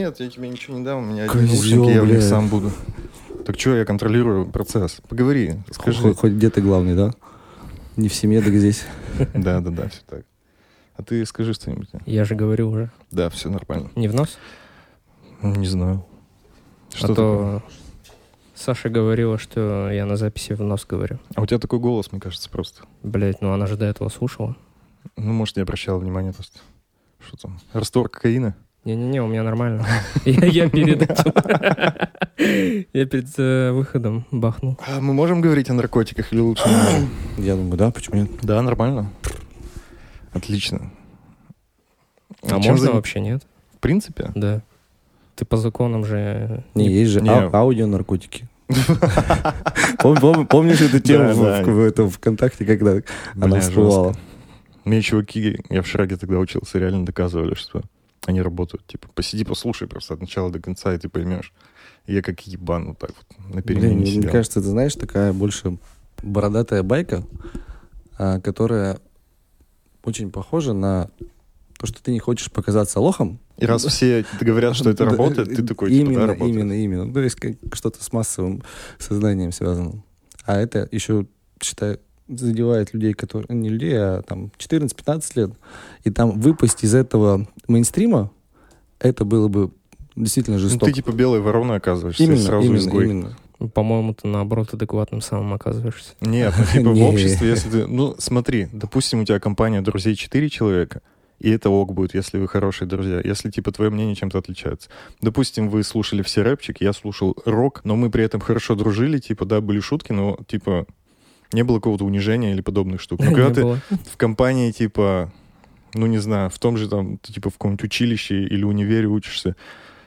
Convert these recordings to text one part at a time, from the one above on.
Нет, я тебе ничего не дам, у меня Козёл, один наушник, я в них сам буду. Так что, я контролирую процесс. Поговори, скажи. Хоть, хоть где ты главный, да? Не в семье, так здесь. Да, да, да, все так. А ты скажи что-нибудь. Я же говорю уже. Да, все нормально. Не в нос? Ну, Не знаю. Что а то Саша говорила, что я на записи в нос говорю. А у тебя такой голос, мне кажется, просто. Блять, ну она же до этого слушала. Ну, может, не обращал внимания просто. Что там? Раствор кокаина? Не-не-не, у меня нормально. Я перед этим... Я перед э, выходом бахнул. А мы можем говорить о наркотиках или лучше? Я думаю, да, почему нет? Да, нормально. Отлично. А можно вообще нет? В принципе? Да. Ты по законам же... Не, есть же не. ау- аудионаркотики. Пом- пом- Помнишь эту тему в- ВКонтакте, когда она всплывала? Мне чуваки, я в Шраге тогда учился, реально доказывали, что они работают. Типа, посиди, послушай просто от начала до конца, и ты поймешь. И я как ебан вот так вот на Блин, перемене мне сидел. кажется, ты знаешь, такая больше бородатая байка, а, которая очень похожа на то, что ты не хочешь показаться лохом. И раз все говорят, что это работает, ты такой, типа, именно, да, работает. Именно, именно. То есть как что-то с массовым сознанием связано. А это еще, считай, задевает людей, которые... Не людей, а там 14-15 лет. И там выпасть из этого мейнстрима, это было бы действительно Ну, жестоко. ты типа белой вороной оказываешься, и именно, сразу именно, изгой. именно. По-моему, ты наоборот адекватным самым оказываешься. Нет, ну типа в обществе, если ты... Ну, смотри, допустим, у тебя компания друзей 4 человека, и это ок будет, если вы хорошие друзья. Если, типа, твое мнение чем-то отличается. Допустим, вы слушали все рэпчик, я слушал рок, но мы при этом хорошо дружили, типа, да, были шутки, но, типа, не было какого-то унижения или подобных штук. Но когда ты в компании, типа, ну, не знаю, в том же, там, ты, типа, в каком-нибудь училище или универе учишься,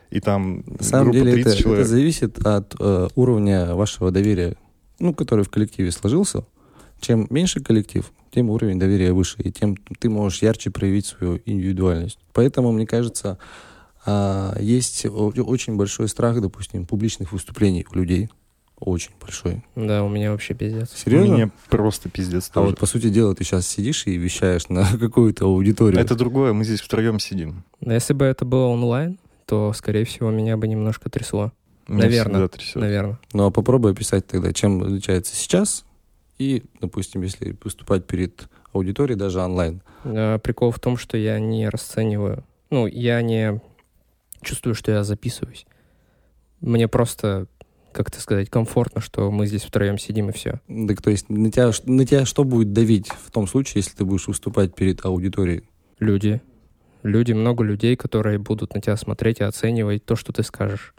и там На самом группа деле 30 это, человек. это зависит от э, уровня вашего доверия, ну, который в коллективе сложился. Чем меньше коллектив, тем уровень доверия выше, и тем ты можешь ярче проявить свою индивидуальность. Поэтому, мне кажется, а, есть очень большой страх, допустим, публичных выступлений у людей. Очень большой. Да, у меня вообще пиздец. Серьезно? Мне просто пиздец А тоже. вот, по сути дела, ты сейчас сидишь и вещаешь на какую-то аудиторию. Это другое, мы здесь втроем сидим. Но если бы это было онлайн, то, скорее всего, меня бы немножко трясло. Меня Наверно, всегда трясет. Наверное. Ну, а попробуй описать тогда, чем отличается сейчас и, допустим, если выступать перед аудиторией даже онлайн. Э, Прикол в том, что я не расцениваю, ну, я не чувствую, что я записываюсь. Мне просто, как это сказать, комфортно, что мы здесь втроем сидим и все. Так то есть на тебя, на тебя что будет давить в том случае, если ты будешь выступать перед аудиторией? Люди. Люди, много людей, которые будут на тебя смотреть и оценивать то, что ты скажешь.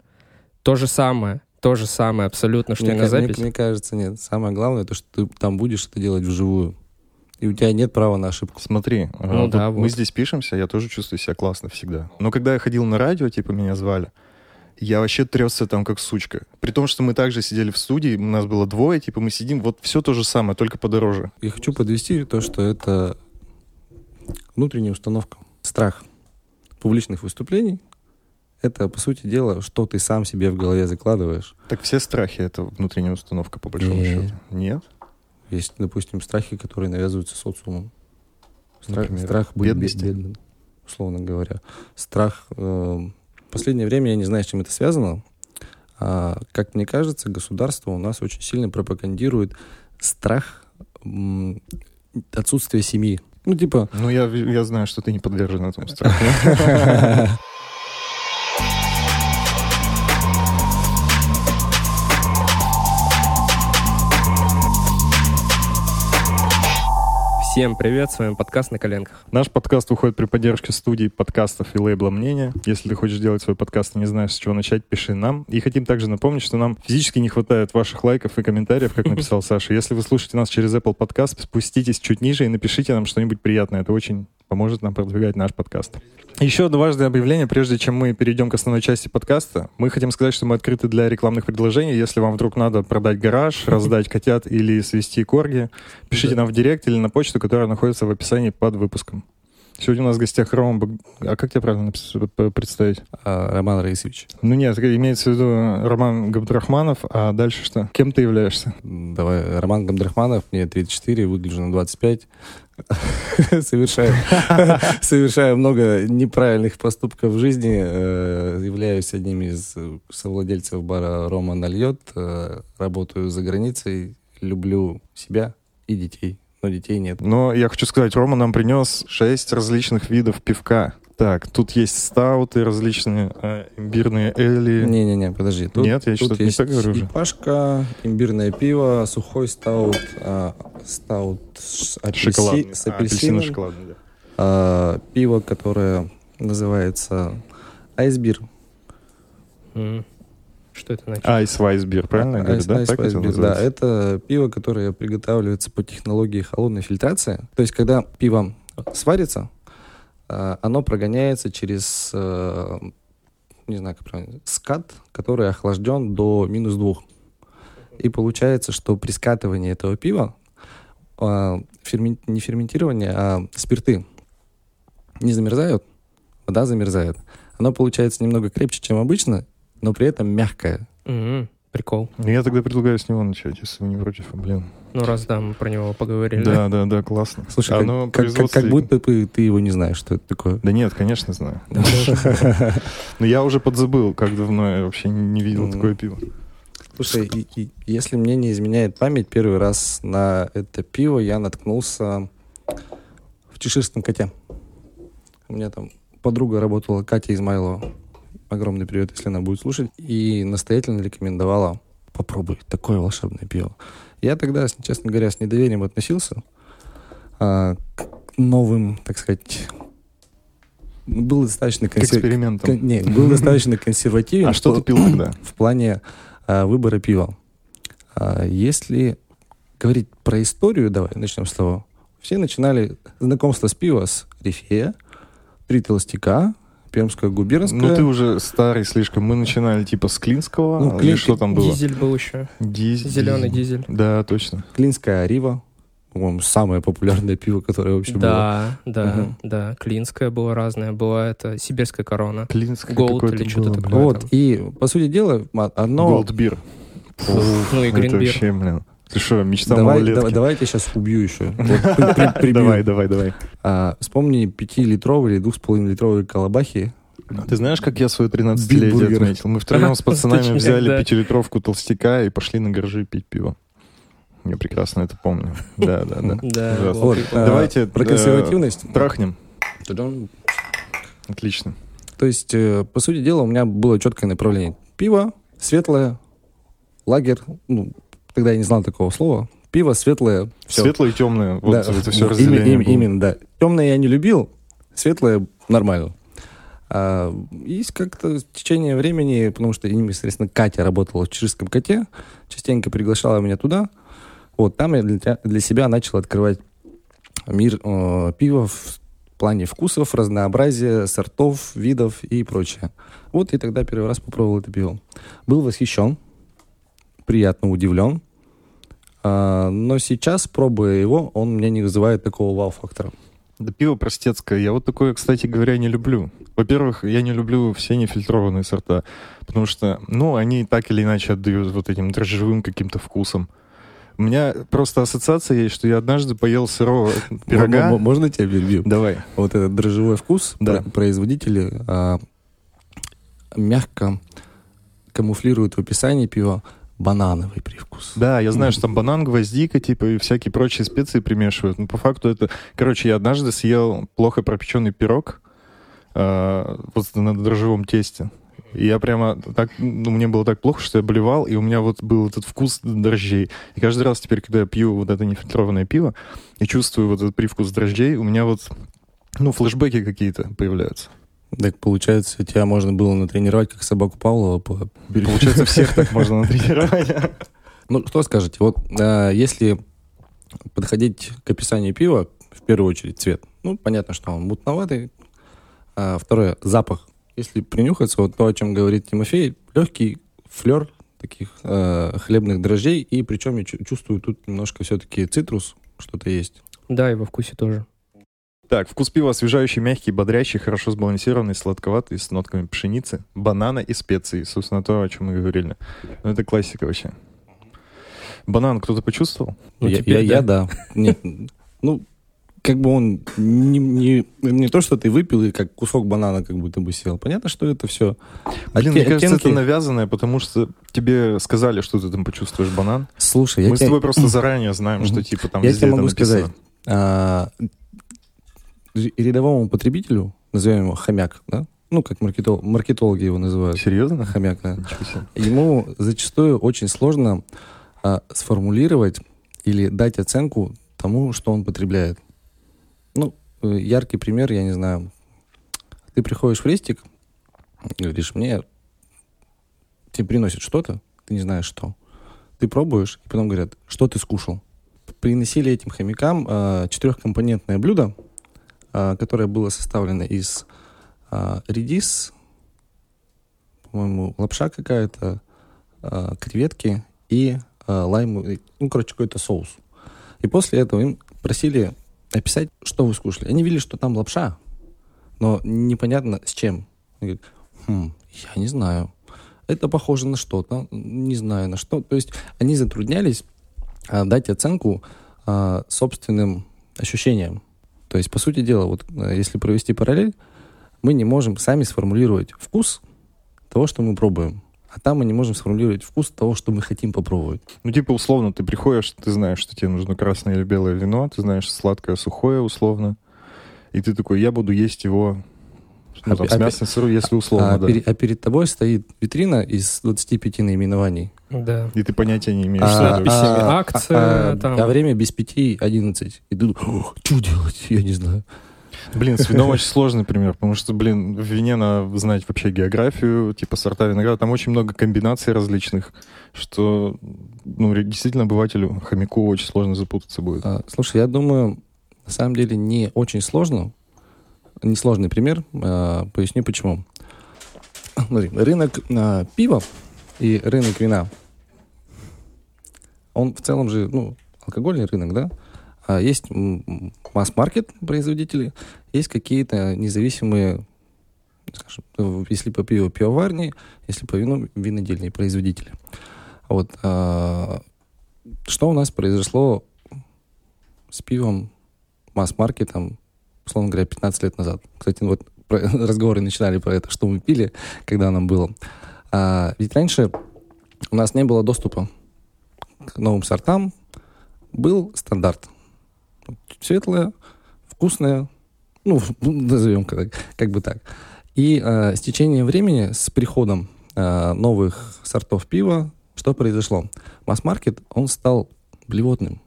То же самое, то же самое абсолютно, что мне, и на мне- записи. мне кажется, нет. Самое главное, то, что ты там будешь это делать вживую. И у тебя нет права на ошибку. Смотри, Ну а, вот да, мы вот. здесь пишемся, я тоже чувствую себя классно всегда. Но когда я ходил на радио, типа меня звали, я вообще трясся там как сучка. При том, что мы также сидели в студии, у нас было двое, типа мы сидим, вот все то же самое, только подороже. Я хочу подвести то, что это внутренняя установка. Страх публичных выступлений — это, по сути дела, что ты сам себе в голове закладываешь. Так все страхи — это внутренняя установка, по большому Не. счету. Нет? Есть, допустим, страхи, которые навязываются социумом. Страх, Например, страх быть бедности? бедным, условно говоря. Страх... э, в последнее время, я не знаю, с чем это связано, а, как мне кажется, государство у нас очень сильно пропагандирует страх отсутствия семьи. Ну, типа, Ну, я, я знаю, что ты не подвержен этому страху. Всем привет, с вами подкаст «На коленках». Наш подкаст выходит при поддержке студии подкастов и лейбла «Мнение». Если ты хочешь делать свой подкаст и не знаешь, с чего начать, пиши нам. И хотим также напомнить, что нам физически не хватает ваших лайков и комментариев, как написал Саша. Если вы слушаете нас через Apple Podcast, спуститесь чуть ниже и напишите нам что-нибудь приятное. Это очень поможет нам продвигать наш подкаст. Еще одно важное объявление, прежде чем мы перейдем к основной части подкаста. Мы хотим сказать, что мы открыты для рекламных предложений. Если вам вдруг надо продать гараж, раздать котят или свести корги, пишите нам в директ или на почту, которая находится в описании под выпуском. Сегодня у нас в гостях Рома... Баг- А как тебя правильно представить? А, Роман Раисович, Ну нет, имеется в виду Роман Габдрахманов, а дальше что? Кем ты являешься? давай, Роман Габдрахманов, мне 34, выгляжу на 25. Совершаю, совершаю много неправильных поступков в жизни. э, Являюсь одним из совладельцев бара «Рома нальет». э, Работаю за границей, люблю себя и детей. Но детей нет. Но я хочу сказать, Рома нам принес шесть различных видов пивка. Так, тут есть стауты различные, а, имбирные эли. Не-не-не, подожди. Тут, Нет, я что-то не так говорю уже. ипашка, имбирное пиво, сухой стаут, а, стаут с, апельси- Шоколадный. с А, апельсином, апельсино-шоколадный, да. а, пиво, которое называется айсбир. М. Что это значит? Айс Вайсбир, правильно я говорю, Айс- да? айс Так это вайсбир, да, называется? это пиво, которое приготавливается по технологии холодной фильтрации. То есть, когда пиво сварится, а, оно прогоняется через, э, не знаю, как правильно, скат, который охлажден до минус двух. И получается, что при скатывании этого пива а, фермен- не ферментирование, а спирты не замерзают, вода замерзает. Оно получается немного крепче, чем обычно, но при этом мягкое. М, Прикол. Ну, Я тогда предлагаю с него начать, если вы не против, а, блин. Ну, раз да, мы про него поговорили. Да, да, да, классно. Слушай, А как, оно как- как- как будто бы ты его не знаешь, что это такое. Да нет, конечно, знаю. Но я уже подзабыл, как давно я вообще не видел такое пиво. Слушай, и- и если мне не изменяет память, первый раз на это пиво я наткнулся в Чеширском коте. У меня там подруга работала, Катя Измайлова. Огромный привет, если она будет слушать. И настоятельно рекомендовала попробуй такое волшебное пиво. Я тогда, честно говоря, с недоверием относился а, к новым, так сказать, был достаточно консер- экспериментам. кон- не, был достаточно консервативен. А что ты пил тогда? в плане а, выбора пива. А, если говорить про историю, давай начнем с того. Все начинали знакомство с пива с Рифея, Три толстяка, Пермская губернская. Ну, ты уже старый слишком. Мы начинали типа с Клинского. Ну, или Клин- что там было? Дизель был еще. Диз- Зеленый дизель. Да, точно. Клинская Арива. По-моему, самое популярное пиво, которое вообще было. Да, да, Мгм. да. Клинская была разная. Была это сибирская корона. Клинское Голд или что-то было, такое. Вот, там. и, по сути дела, ма- одно... Голдбир. Ну и Гринбир. Ты что, мечта Давай, малолетки? давай, давай я тебя сейчас убью еще. Вот, при- при- прибью. Давай, давай, давай. А, вспомни 5-литровые или 2,5-литровые колобахи. Ты знаешь, как я свое 13-летие Билбургер. отметил? Мы втроем с пацанами взяли пятилитровку толстяка и пошли на горжи пить пиво. Я прекрасно это помню. Да, да, да. Вот, а, Давайте, Про э, консервативность. Трахнем. Отлично. То есть, э, по сути дела, у меня было четкое направление. Пиво, светлое, лагерь. Ну, тогда я не знал такого слова. Пиво, светлое. всё. Светлое и темное. Вот Да, это все им- разделение им- было. Именно, да. Темное я не любил, светлое нормально. А, и как-то в течение времени, потому что непосредственно Катя работала в Чижском коте, частенько приглашала меня туда. Вот там я для, для себя начал открывать мир э, пива в плане вкусов, разнообразия, сортов, видов и прочее. Вот и тогда первый раз попробовал это пиво. Был восхищен, приятно удивлен. А, но сейчас, пробуя его, он мне не вызывает такого вау-фактора. Да пиво простецкое. Я вот такое, кстати говоря, не люблю. Во-первых, я не люблю все нефильтрованные сорта, потому что, ну, они так или иначе отдают вот этим дрожжевым каким-то вкусом. У меня просто ассоциация есть, что я однажды поел сырого пирога. М- м- Можно тебя перебью? Давай. Вот этот дрожжевой вкус Да. про- производители а, мягко камуфлируют в описании пива банановый привкус. Да, я знаю, что там банан, гвоздика, типа, и всякие прочие специи примешивают. Но по факту это... Короче, я однажды съел плохо пропеченный пирог э, вот на дрожжевом тесте. И я прямо так... Ну, мне было так плохо, что я блевал, и у меня вот был этот вкус дрожжей. И каждый раз теперь, когда я пью вот это нефильтрованное пиво и чувствую вот этот привкус дрожжей, у меня вот... Ну, флешбеки какие-то появляются. Так получается, тебя можно было натренировать как собаку Павлова по Получается, всех так можно натренировать. Ну, что скажете? Вот а, если подходить к описанию пива, в первую очередь цвет. Ну, понятно, что он мутноватый. А, второе, запах. Если принюхаться, вот то, о чем говорит Тимофей, легкий флер таких э, хлебных дрожжей, и причем я чу- чувствую тут немножко все-таки цитрус, что-то есть. Да, и во вкусе тоже. Так, вкус пива освежающий, мягкий, бодрящий, хорошо сбалансированный, сладковатый, с нотками пшеницы, банана и специй. Собственно, то, о чем мы говорили. Ну, это классика вообще. Банан кто-то почувствовал? Ну, я, теперь я, да. я да. Нет, ну, как бы он не, не, не то, что ты выпил и как кусок банана как будто бы съел. Понятно, что это все Блин, мне кажется, это навязанное, потому что тебе сказали, что ты там почувствуешь банан. Слушай, я Мы с тебе- тобой просто заранее знаем, что типа там я везде тебе это могу написано. сказать, а, рядовому потребителю, назовем его хомяк, да? Ну, как маркетол- маркетологи его называют. Серьезно? Хомяк, да. Ему зачастую очень сложно а, сформулировать или дать оценку тому, что он потребляет. Ну, э, яркий пример, я не знаю. Ты приходишь в рестик, говоришь, мне тебе приносят что-то, ты не знаешь что. Ты пробуешь, и потом говорят, что ты скушал. Приносили этим хомякам а, четырехкомпонентное блюдо, которое было составлено из а, редис, по-моему, лапша какая-то, а, креветки и а, лайм, и, ну, короче, какой-то соус. И после этого им просили описать, что вы скушали. Они видели, что там лапша, но непонятно с чем. Они говорят, «Хм, я не знаю. Это похоже на что-то, не знаю на что. То есть они затруднялись а, дать оценку а, собственным ощущениям. То есть, по сути дела, вот а, если провести параллель, мы не можем сами сформулировать вкус того, что мы пробуем. А там мы не можем сформулировать вкус того, что мы хотим попробовать. Ну, типа, условно, ты приходишь, ты знаешь, что тебе нужно красное или белое вино, ты знаешь, сладкое, сухое, условно. И ты такой, я буду есть его ну, там, А с мясом сырой, если условно, а, да. пере- а перед тобой стоит витрина из 25 наименований. Да. И ты понятия не имеешь, А, что а, это. надписями. акция, а, там. а время без пяти 11. И ты думаешь, что делать? Я не знаю. Блин, с вином очень сложный пример, потому что, блин, в вине надо знать вообще географию, типа сорта винограда. Там очень много комбинаций различных, что, ну, действительно, обывателю, хомяку очень сложно запутаться будет. А, Слушай, я думаю, на самом деле не очень сложно. Несложный пример. а, Поясню почему. Смотри, рынок а, пива и рынок вина, он в целом же, ну, алкогольный рынок, да? А есть масс-маркет производители, есть какие-то независимые, скажем, если по пиву пивоварни, если по вину винодельные производители. Вот. что у нас произошло с пивом масс-маркетом, условно говоря, 15 лет назад. Кстати, вот про- разговоры начинали про это, что мы пили, когда нам было. А, ведь раньше у нас не было доступа к новым сортам. Был стандарт. Светлое, вкусное, ну, назовем как, как бы так. И а, с течением времени, с приходом а, новых сортов пива, что произошло? Масс-маркет, он стал блевотным.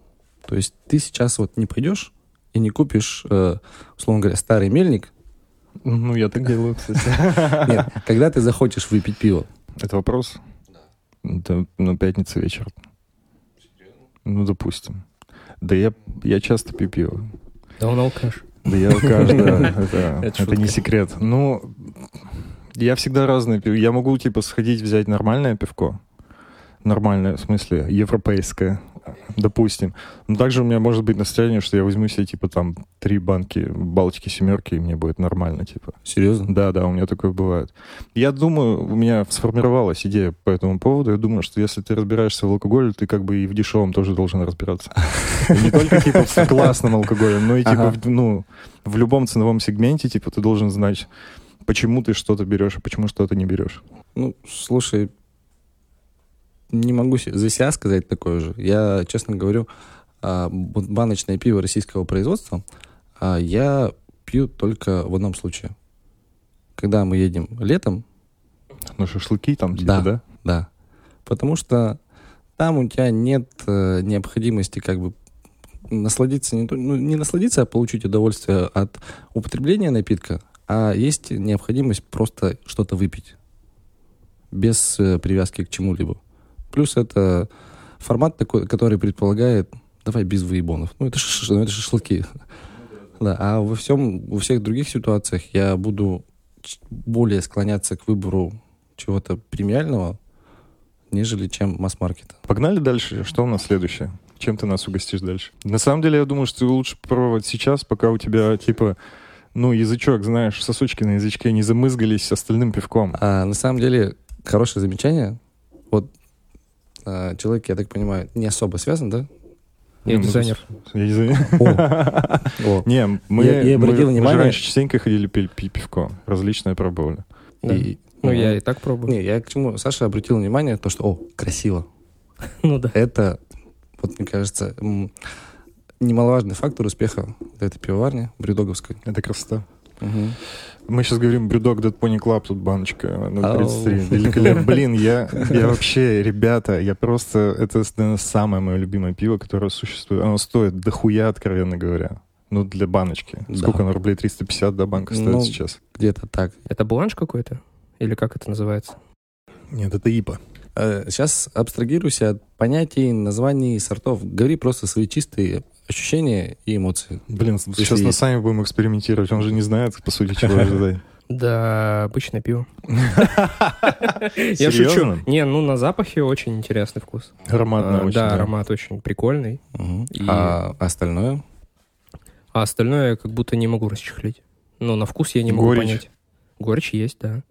То есть ты сейчас вот не пойдешь и не купишь, э, условно говоря, старый мельник. Ну, я так делаю, кстати. Нет, когда ты захочешь выпить пиво. Это вопрос? Это, ну, пятница вечер. Ну, допустим. Да я, я часто пью пиво. Да он алкаш. Да я алкаш, да. Это, не секрет. Ну, я всегда разное пью. Я могу, типа, сходить взять нормальное пивко. Нормальное, в смысле, европейское, допустим. Но также у меня может быть настроение, что я возьму себе, типа, там, три банки Балтики семерки, и мне будет нормально, типа. Серьезно? Да, да, у меня такое бывает. Я думаю, у меня сформировалась идея по этому поводу. Я думаю, что если ты разбираешься в алкоголе, ты как бы и в дешевом тоже должен разбираться. Не только типа в классном алкоголе, но и типа ну, в любом ценовом сегменте, типа ты должен знать, почему ты что-то берешь, а почему что-то не берешь. Ну, слушай, не могу за себя сказать такое же. Я, честно говорю, а, баночное пиво российского производства а, я пью только в одном случае. Когда мы едем летом, Ну, шашлыки там, типа, Да. да? да. Потому что там у тебя нет э, необходимости как бы насладиться, не, ну, не насладиться, а получить удовольствие от употребления напитка, а есть необходимость просто что-то выпить без э, привязки к чему-либо. Плюс это формат такой, который предполагает, давай без выебонов. Ну, это, шаш- ну, это шашлыки. Да, а во всем, во всех других ситуациях я буду более склоняться к выбору чего-то премиального, нежели чем масс-маркета. Погнали дальше. Что у нас следующее? Чем ты нас угостишь дальше? На самом деле, я думаю, что лучше попробовать сейчас, пока у тебя, типа, ну, язычок, знаешь, сосочки на язычке не замызгались остальным пивком. А, на самом деле, хорошее замечание. Вот человек, я так понимаю, не особо связан, да? Я Ну, дизайнер. Я дизайнер. О, Не, мы, Я- я мы- обратил мы же внимание- раньше частенько ходили пить пить пивко. Различное пробовали. Да. и- Ну, я и так пробую. Не, я к чему? Саша обратил внимание, то, что, о, красиво. Ну да. Это, вот мне кажется, немаловажный фактор успеха вот этой пивоварни брюдоговской. Это красота. Мгм. Мы сейчас говорим Брюдок Dead Pony Club, тут баночка Ау. 033. Великолепно. Блин, я, я вообще, ребята, я просто... Это, наверное, самое мое любимое пиво, которое существует. Оно стоит дохуя, откровенно говоря. Ну, для баночки. Да. Сколько оно? Рублей 350, да, банка стоит Ну, сейчас? Где-то так. Это бланш какой-то? Или как это называется? Нет, это ИПа. Сейчас абстрагируйся от понятий, названий, сортов. Говори просто свои чистые ощущения и эмоции. Блин, Если сейчас мы сами будем экспериментировать. Он же не знает, по сути, чего ожидать. Да, обычное пиво. Я шучу. Не, ну на запахе очень интересный вкус. Ароматно А, очень. Да, аромат очень прикольный. А остальное? А остальное я как будто не могу расчехлить. Ну, на вкус я не могу понять. Горечь есть, да.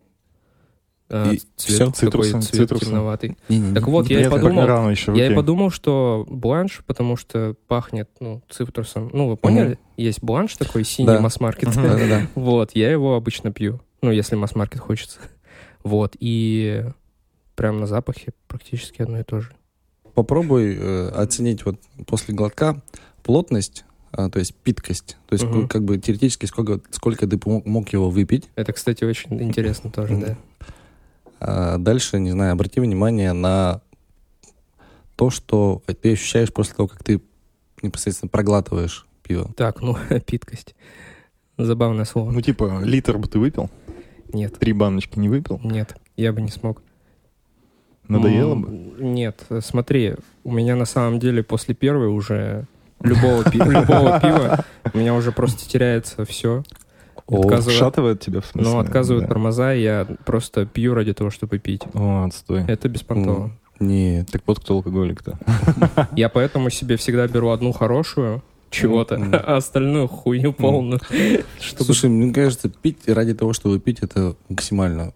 А, И цвет такой, Цитрусом, цвет цитрусом. темноватый. Не-не-не. Так вот, я и подумал- рано еще. Я и подумал, что бланш, потому что пахнет, ну, цитрусом. Ну, вы поняли? Есть бланш такой синий Да. масс-маркет. Вот, я его обычно пью. Ну, если масс-маркет хочется. Вот, и прям на запахе практически одно и то же. Попробуй э, оценить вот после глотка плотность, а, то есть питкость. То есть Мгм. ку- как бы теоретически сколько, сколько ты мог, мог его выпить. Это, кстати, очень интересно тоже, да. А дальше, не знаю, обрати внимание на то, что ты ощущаешь после того, как ты непосредственно проглатываешь пиво. Так, ну, питкость. Забавное слово. Ну, типа, литр бы ты выпил? Нет, Три баночки не выпил? нет, я бы не смог. Надоело М, бы? Нет, э, смотри, у меня на самом деле после первой уже любого, пи- любого пива у меня уже просто теряется все. О, Отказываю. Вшатывает тебя, в смысле? Но отказывают Да. тормоза, и я просто пью ради того, чтобы пить. О, отстой. Это беспонтово. Нет. Так вот кто алкоголик-то. Я поэтому себе всегда беру одну хорошую чего-то, Мгм. а остальную хуйню полную. Чтобы... Слушай, мне кажется, пить ради того, чтобы пить, это максимально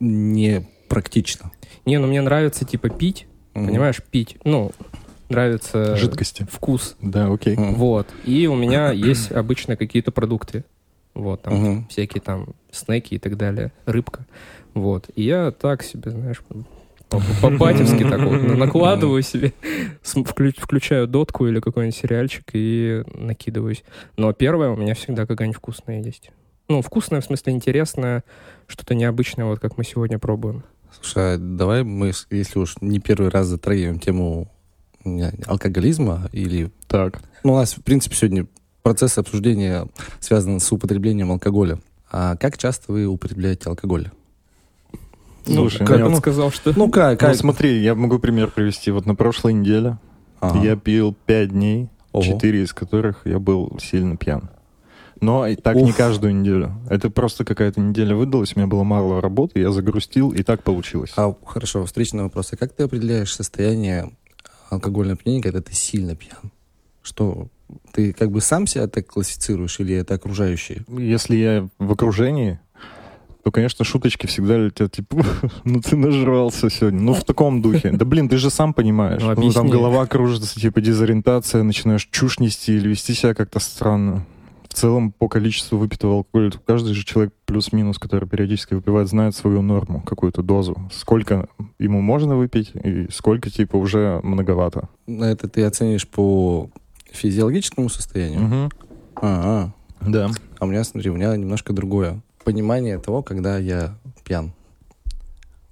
непрактично. Не, ну мне нравится типа пить, Мгм. понимаешь, пить. Ну, нравится Жидкости. вкус. Да, окей. Мгм. Вот. И у меня есть обычно какие-то продукты. Вот, там Мгм. всякие там снеки и так далее, рыбка. Вот. И я так себе, знаешь, по- по-батевски так вот накладываю себе, включаю дотку или какой-нибудь сериальчик и накидываюсь. Но первое у меня всегда какая-нибудь вкусная есть. Ну, вкусная, в смысле, интересная, что-то необычное, вот как мы сегодня пробуем. Слушай, а давай мы, если уж не первый раз затрагиваем тему алкоголизма или... Так. Ну, у нас, в принципе, сегодня процесс обсуждения связан с употреблением алкоголя. А как часто вы употребляете алкоголь? Слушай, как- Как ну, он сказал, что... Ну, как? Ну, как? смотри, я могу пример привести. Вот на прошлой неделе Ага. я пил пять дней, Ого. четыре из которых я был сильно пьян. Но и так не Уф. каждую неделю. Это просто какая-то неделя выдалась, у меня было мало работы, я загрустил, и так получилось. А, хорошо, встречный вопрос. А как ты определяешь состояние алкогольного опьянения, когда ты сильно пьян? Что, ты как бы сам себя так классифицируешь или это окружающие? Если я в окружении, то, конечно, шуточки всегда летят, типа, ну ты нажрался сегодня. Ну, в таком духе. Да, блин, ты же сам понимаешь. Ну, Ну, там голова кружится, типа, дезориентация, начинаешь чушь нести или вести себя как-то странно. В целом, по количеству выпитого алкоголя, то каждый же человек плюс-минус, который периодически выпивает, знает свою норму, какую-то дозу. Сколько ему можно выпить и сколько, типа, уже многовато. Ну, Это ты оценишь по физиологическому состоянию? Мгм. А, Да. а у меня, смотри, у меня немножко другое. Понимание того, когда я пьян.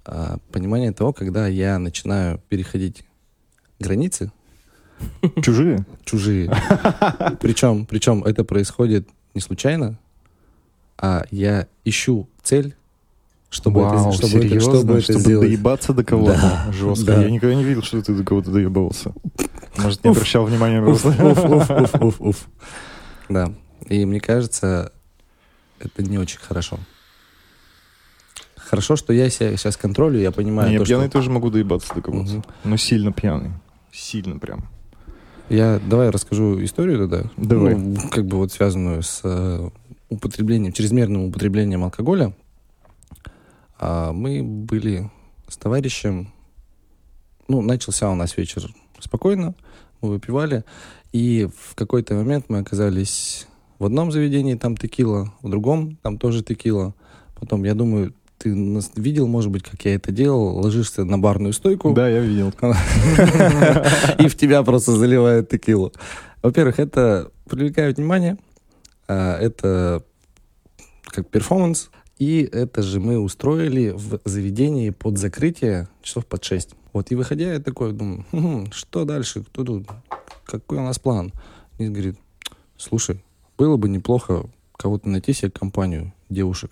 А, понимание того, когда я начинаю переходить границы Чужие? чужие. Причем, причем это происходит не случайно, а я ищу цель, чтобы Вау, это, чтобы это- серьезно? чтобы это чтобы сделать. доебаться до кого-то? Да. Жестко. Да. Я никогда не видел, что ты до кого-то доебывался. Может, не обращал внимания просто. уф, уф, уф, уф, уф. Да. И мне кажется, это не очень хорошо. Хорошо, что я себя сейчас контролю, я понимаю, Не, то, пьяный что... тоже могу доебаться до кого-то. Мгм. Но сильно пьяный. Сильно прям. Я давай расскажу историю тогда. Давай. Ну, как бы вот связанную с э, употреблением, чрезмерным употреблением алкоголя. А, мы были с товарищем. Ну, начался у нас вечер спокойно. Мы выпивали. И в какой-то момент мы оказались в одном заведении, там текила, в другом, там тоже текила. Потом, я думаю, ты нас видел, может быть, как я это делал, ложишься на барную стойку. Да, я видел. И в тебя просто заливают текилу. Во-первых, это привлекает внимание, а, это как перформанс, и это же мы устроили в заведении под закрытие часов под 6. Вот, и выходя, я такой думаю, «Хм, что дальше, кто тут, какой у нас план? И говорит, слушай, было бы неплохо кого-то найти себе компанию девушек.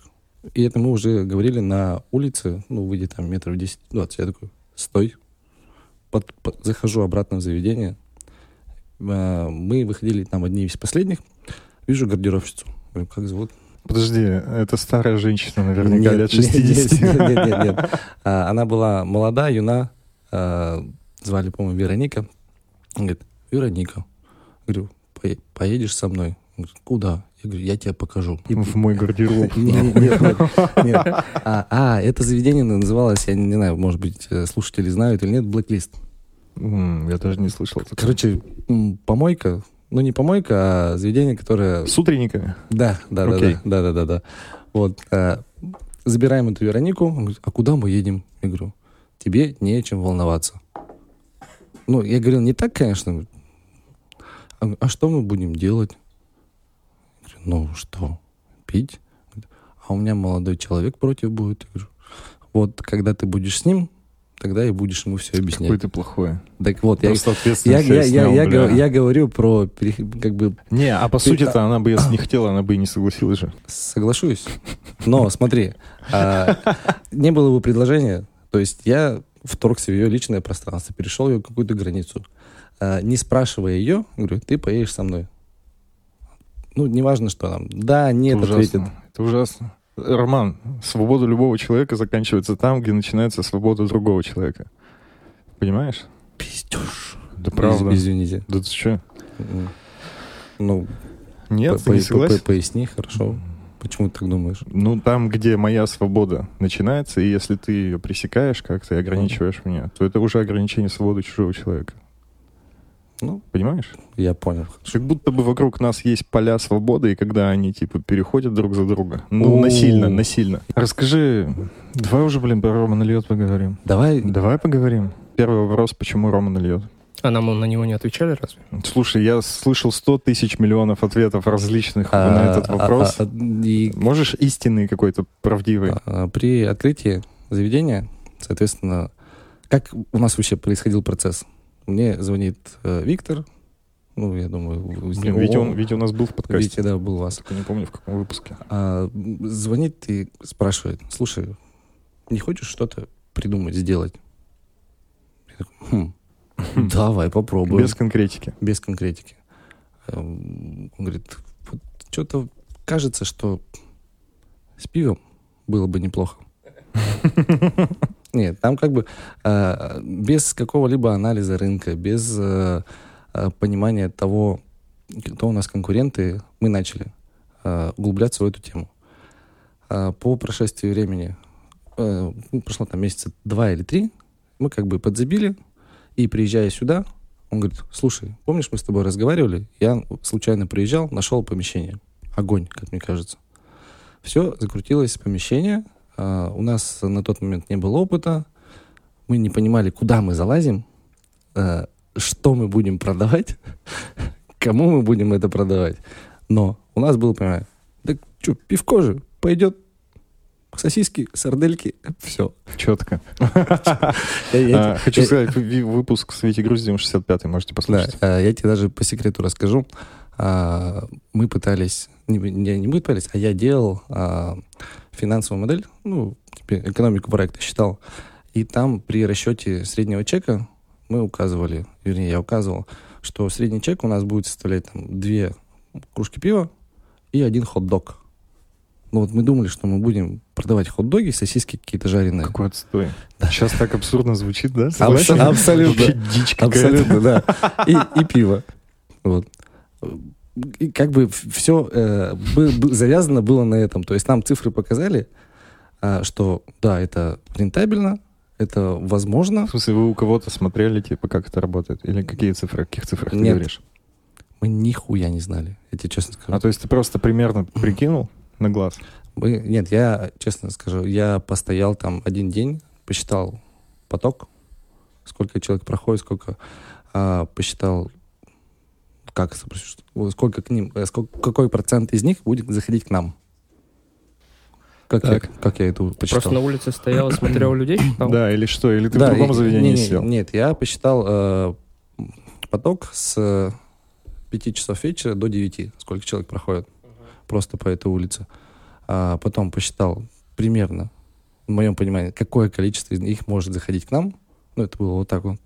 И это мы уже говорили на улице, ну, выйдя там метров 10-20. Я такой, стой. Под, под- захожу обратно в заведение. А, Мы выходили там одни из последних. Вижу гардеробщицу. Говорю, как зовут? Подожди, это старая женщина, наверняка, Нет, лет нет, 60. Нет, нет, нет, нет. А, Она была молода, юна. а, Звали, по-моему, Вероника. Она говорит, Вероника. Говорю, «Пое- поедешь со мной? Он говорит, куда? Я говорю, я тебе покажу. И- В мой гардероб. Не- не- Нет, нет, нет. А, а, это заведение называлось, я не знаю, может быть, э, слушатели знают или нет, Blacklist. Я даже не слышал. Короче, помойка, ну не помойка, а заведение, которое... С утренниками? Да, да, да, Окей. да, да, да, да, да. Вот, а, забираем эту Веронику, он говорит, а куда мы едем? Я говорю, тебе не чем волноваться. Ну, я говорил, не так, конечно. А, а что мы будем делать? Я говорю, ну, что, пить? А у меня молодой человек против будет. Я говорю, вот, когда ты будешь с ним, тогда и будешь ему все объяснять. Какой ты плохой. Так вот, я, Просто я, я, я, снял, я, я говорю про, как бы, Не, а по Ты- сути-то она бы, если не хотела, она бы и не согласилась же. Соглашусь. Но смотри, а, не было бы предложения. То есть я вторгся в ее личное пространство, перешел ее какую-то границу. А, не спрашивая ее, говорю, ты поедешь со мной. Ну, неважно, что там. Да, нет, это ответит. Это ужасно. Роман, свобода любого человека заканчивается там, где начинается свобода другого человека. Понимаешь? Пиздеж. Да правда. Извините. Да ты что? Ну, Нет, по- не согласен? по- поясни, хорошо. Почему ты так думаешь? Ну, там, где моя свобода начинается, и если ты ее пресекаешь как-то и ограничиваешь меня, то это уже ограничение свободы чужого человека. Ну, Понимаешь? я понял. Как будто бы вокруг нас есть поля свободы, и когда они, типа, переходят друг за друга. Ну, О. насильно, насильно. Расскажи, давай уже, блин, про Романа Льет поговорим. Давай, Давай поговорим. Первый вопрос, почему Роман Льет? А нам на него не отвечали разве? Слушай, я слышал 100 тысяч миллионов ответов различных а, на этот а, вопрос. а, а, и Можешь истинный какой-то правдивый? А, При открытии заведения, соответственно, как у нас вообще происходил процесс? Мне звонит э, Виктор, ну, я думаю... Блин, ним- Витя, он, Витя у нас был в подкасте. Витя, да, был у вас. Только не помню, в каком выпуске. А, звонит и спрашивает, слушай, не хочешь что-то придумать, сделать? Я такой, «Хм, давай попробуем. Без конкретики. Без конкретики. Эм, Он говорит, что-то кажется, что с пивом было бы неплохо. Нет, там как бы э, без какого-либо анализа рынка, без э, э, понимания того, кто у нас конкуренты, мы начали э, углубляться в эту тему. Э, По прошествии времени, э, ну, прошло там месяца два или три, мы как бы подзабили, и приезжая сюда, он говорит, слушай, помнишь, мы с тобой разговаривали? Я случайно приезжал, нашел помещение. Огонь, как мне кажется. Все, закрутилось помещение. А, у нас на тот момент не было опыта. Мы не понимали, куда мы залазим, а, что мы будем продавать, кому мы будем это продавать. Но у нас было понимание, да что, пивко же, пойдет сосиски, сардельки, все. Четко. А, Хочу сказать, выпуск с Витей Груздевым 65-й, можете послушать. я тебе даже по секрету расскажу. Мы пытались, не, мы пытались, а я делал финансовую модель, ну, типа экономику проекта считал. И там при расчете среднего чека мы указывали, вернее, я указывал, что средний чек у нас будет составлять там, две кружки пива и один хот-дог. Ну вот мы думали, что мы будем продавать хот-доги, сосиски какие-то жареные. Какой отстой. Сейчас так абсурдно звучит, да? Согласен? абсолютно. Вообще дичь. Абсолютно, да. И, и пиво. Вот. И как бы все завязано было на этом. То есть нам цифры показали, а, что да, это рентабельно, это возможно. В смысле, вы у кого-то смотрели, типа, как это работает? Или какие цифры, о каких цифрах ты Нет. говоришь? Мы нихуя не знали, я тебе честно скажу. А то есть ты просто примерно прикинул на глаз? Мы- нет, я честно скажу, я постоял там один день, посчитал поток, сколько человек проходит, сколько а, посчитал, как сколько к ним, э, сколько, какой процент из них будет заходить к нам. Как, я, как я это Ты посчитал? просто на улице стоял и смотрел людей? считал? Да, или что? Или ты Да, в другом и- заведении не- не- сидел? Нет, я посчитал э, поток с 5 часов вечера до 9, сколько человек проходит просто по этой улице. А потом посчитал примерно, в моем понимании, какое количество из них может заходить к нам. Ну, это было вот так вот.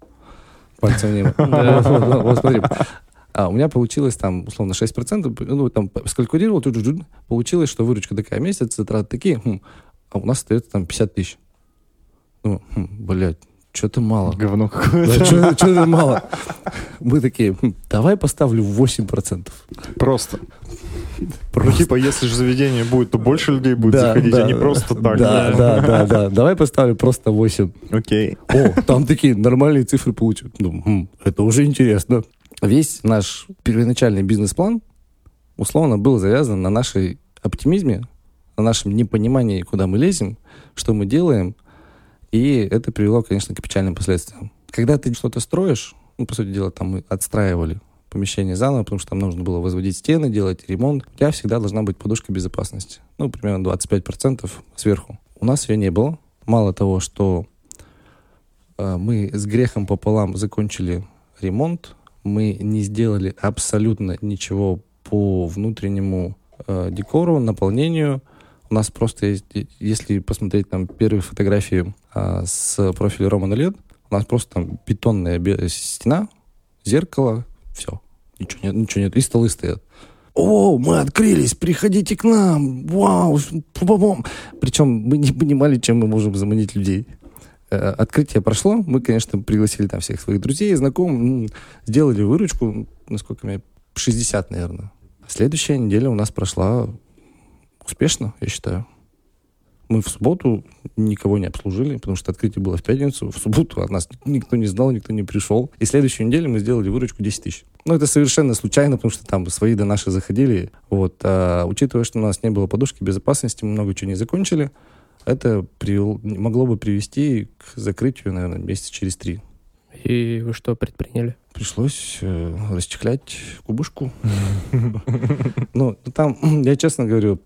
Пальцем вот, вот, смотри. А у меня получилось там, условно, 6%, ну, там, скалькулировал, тут получилось, что выручка такая, месяц, затраты такие, хм, а у нас остается там 50 тысяч. Ну, хм, блядь, что-то мало. Говно Да, какое-то. что- что-то мало. Мы такие, «Хм, давай поставлю 8%. Просто. Ну, типа, если же заведение будет, то больше людей будет Да, заходить, да, а не просто так. Да, да, да, да. Давай поставлю просто 8. Окей. О, там такие нормальные цифры получат. Ну, хм, это уже интересно. Весь наш первоначальный бизнес-план условно был завязан на нашей оптимизме, на нашем непонимании, куда мы лезем, что мы делаем, и это привело, конечно, к печальным последствиям. Когда ты что-то строишь, ну, по сути дела, там мы отстраивали помещение заново, потому что там нужно было возводить стены, делать ремонт. У тебя всегда должна быть подушка безопасности. Ну, примерно 25% сверху. У нас ее не было. Мало того, что э, мы с грехом пополам закончили ремонт, мы не сделали абсолютно ничего по внутреннему э, декору, наполнению. У нас просто есть, если посмотреть там первые фотографии а, с профиля Романа Лед, у нас просто там бетонная бе- стена, зеркало, все. Ничего нет, ничего нет. И столы стоят. О, мы открылись, приходите к нам, вау, пу-пу-пум». Причем мы не понимали, чем мы можем заманить людей. Э, Открытие прошло, мы, конечно, пригласили там всех своих друзей, знакомых, м, сделали выручку, насколько мне, 60, наверное. Следующая неделя у нас прошла успешно, я считаю. Мы в субботу никого не обслужили, потому что открытие было в пятницу. В субботу от нас никто не знал, никто не пришел. И следующую неделю мы сделали выручку 10 тысяч. Ну, это совершенно случайно, потому что там свои до наши заходили. Вот. А, учитывая, что у нас не было подушки безопасности, мы много чего не закончили, это привел- могло бы привести к закрытию, наверное, месяца через три. И вы что предприняли? Пришлось э, расчехлять кубышку. Ну, там, я честно говорю,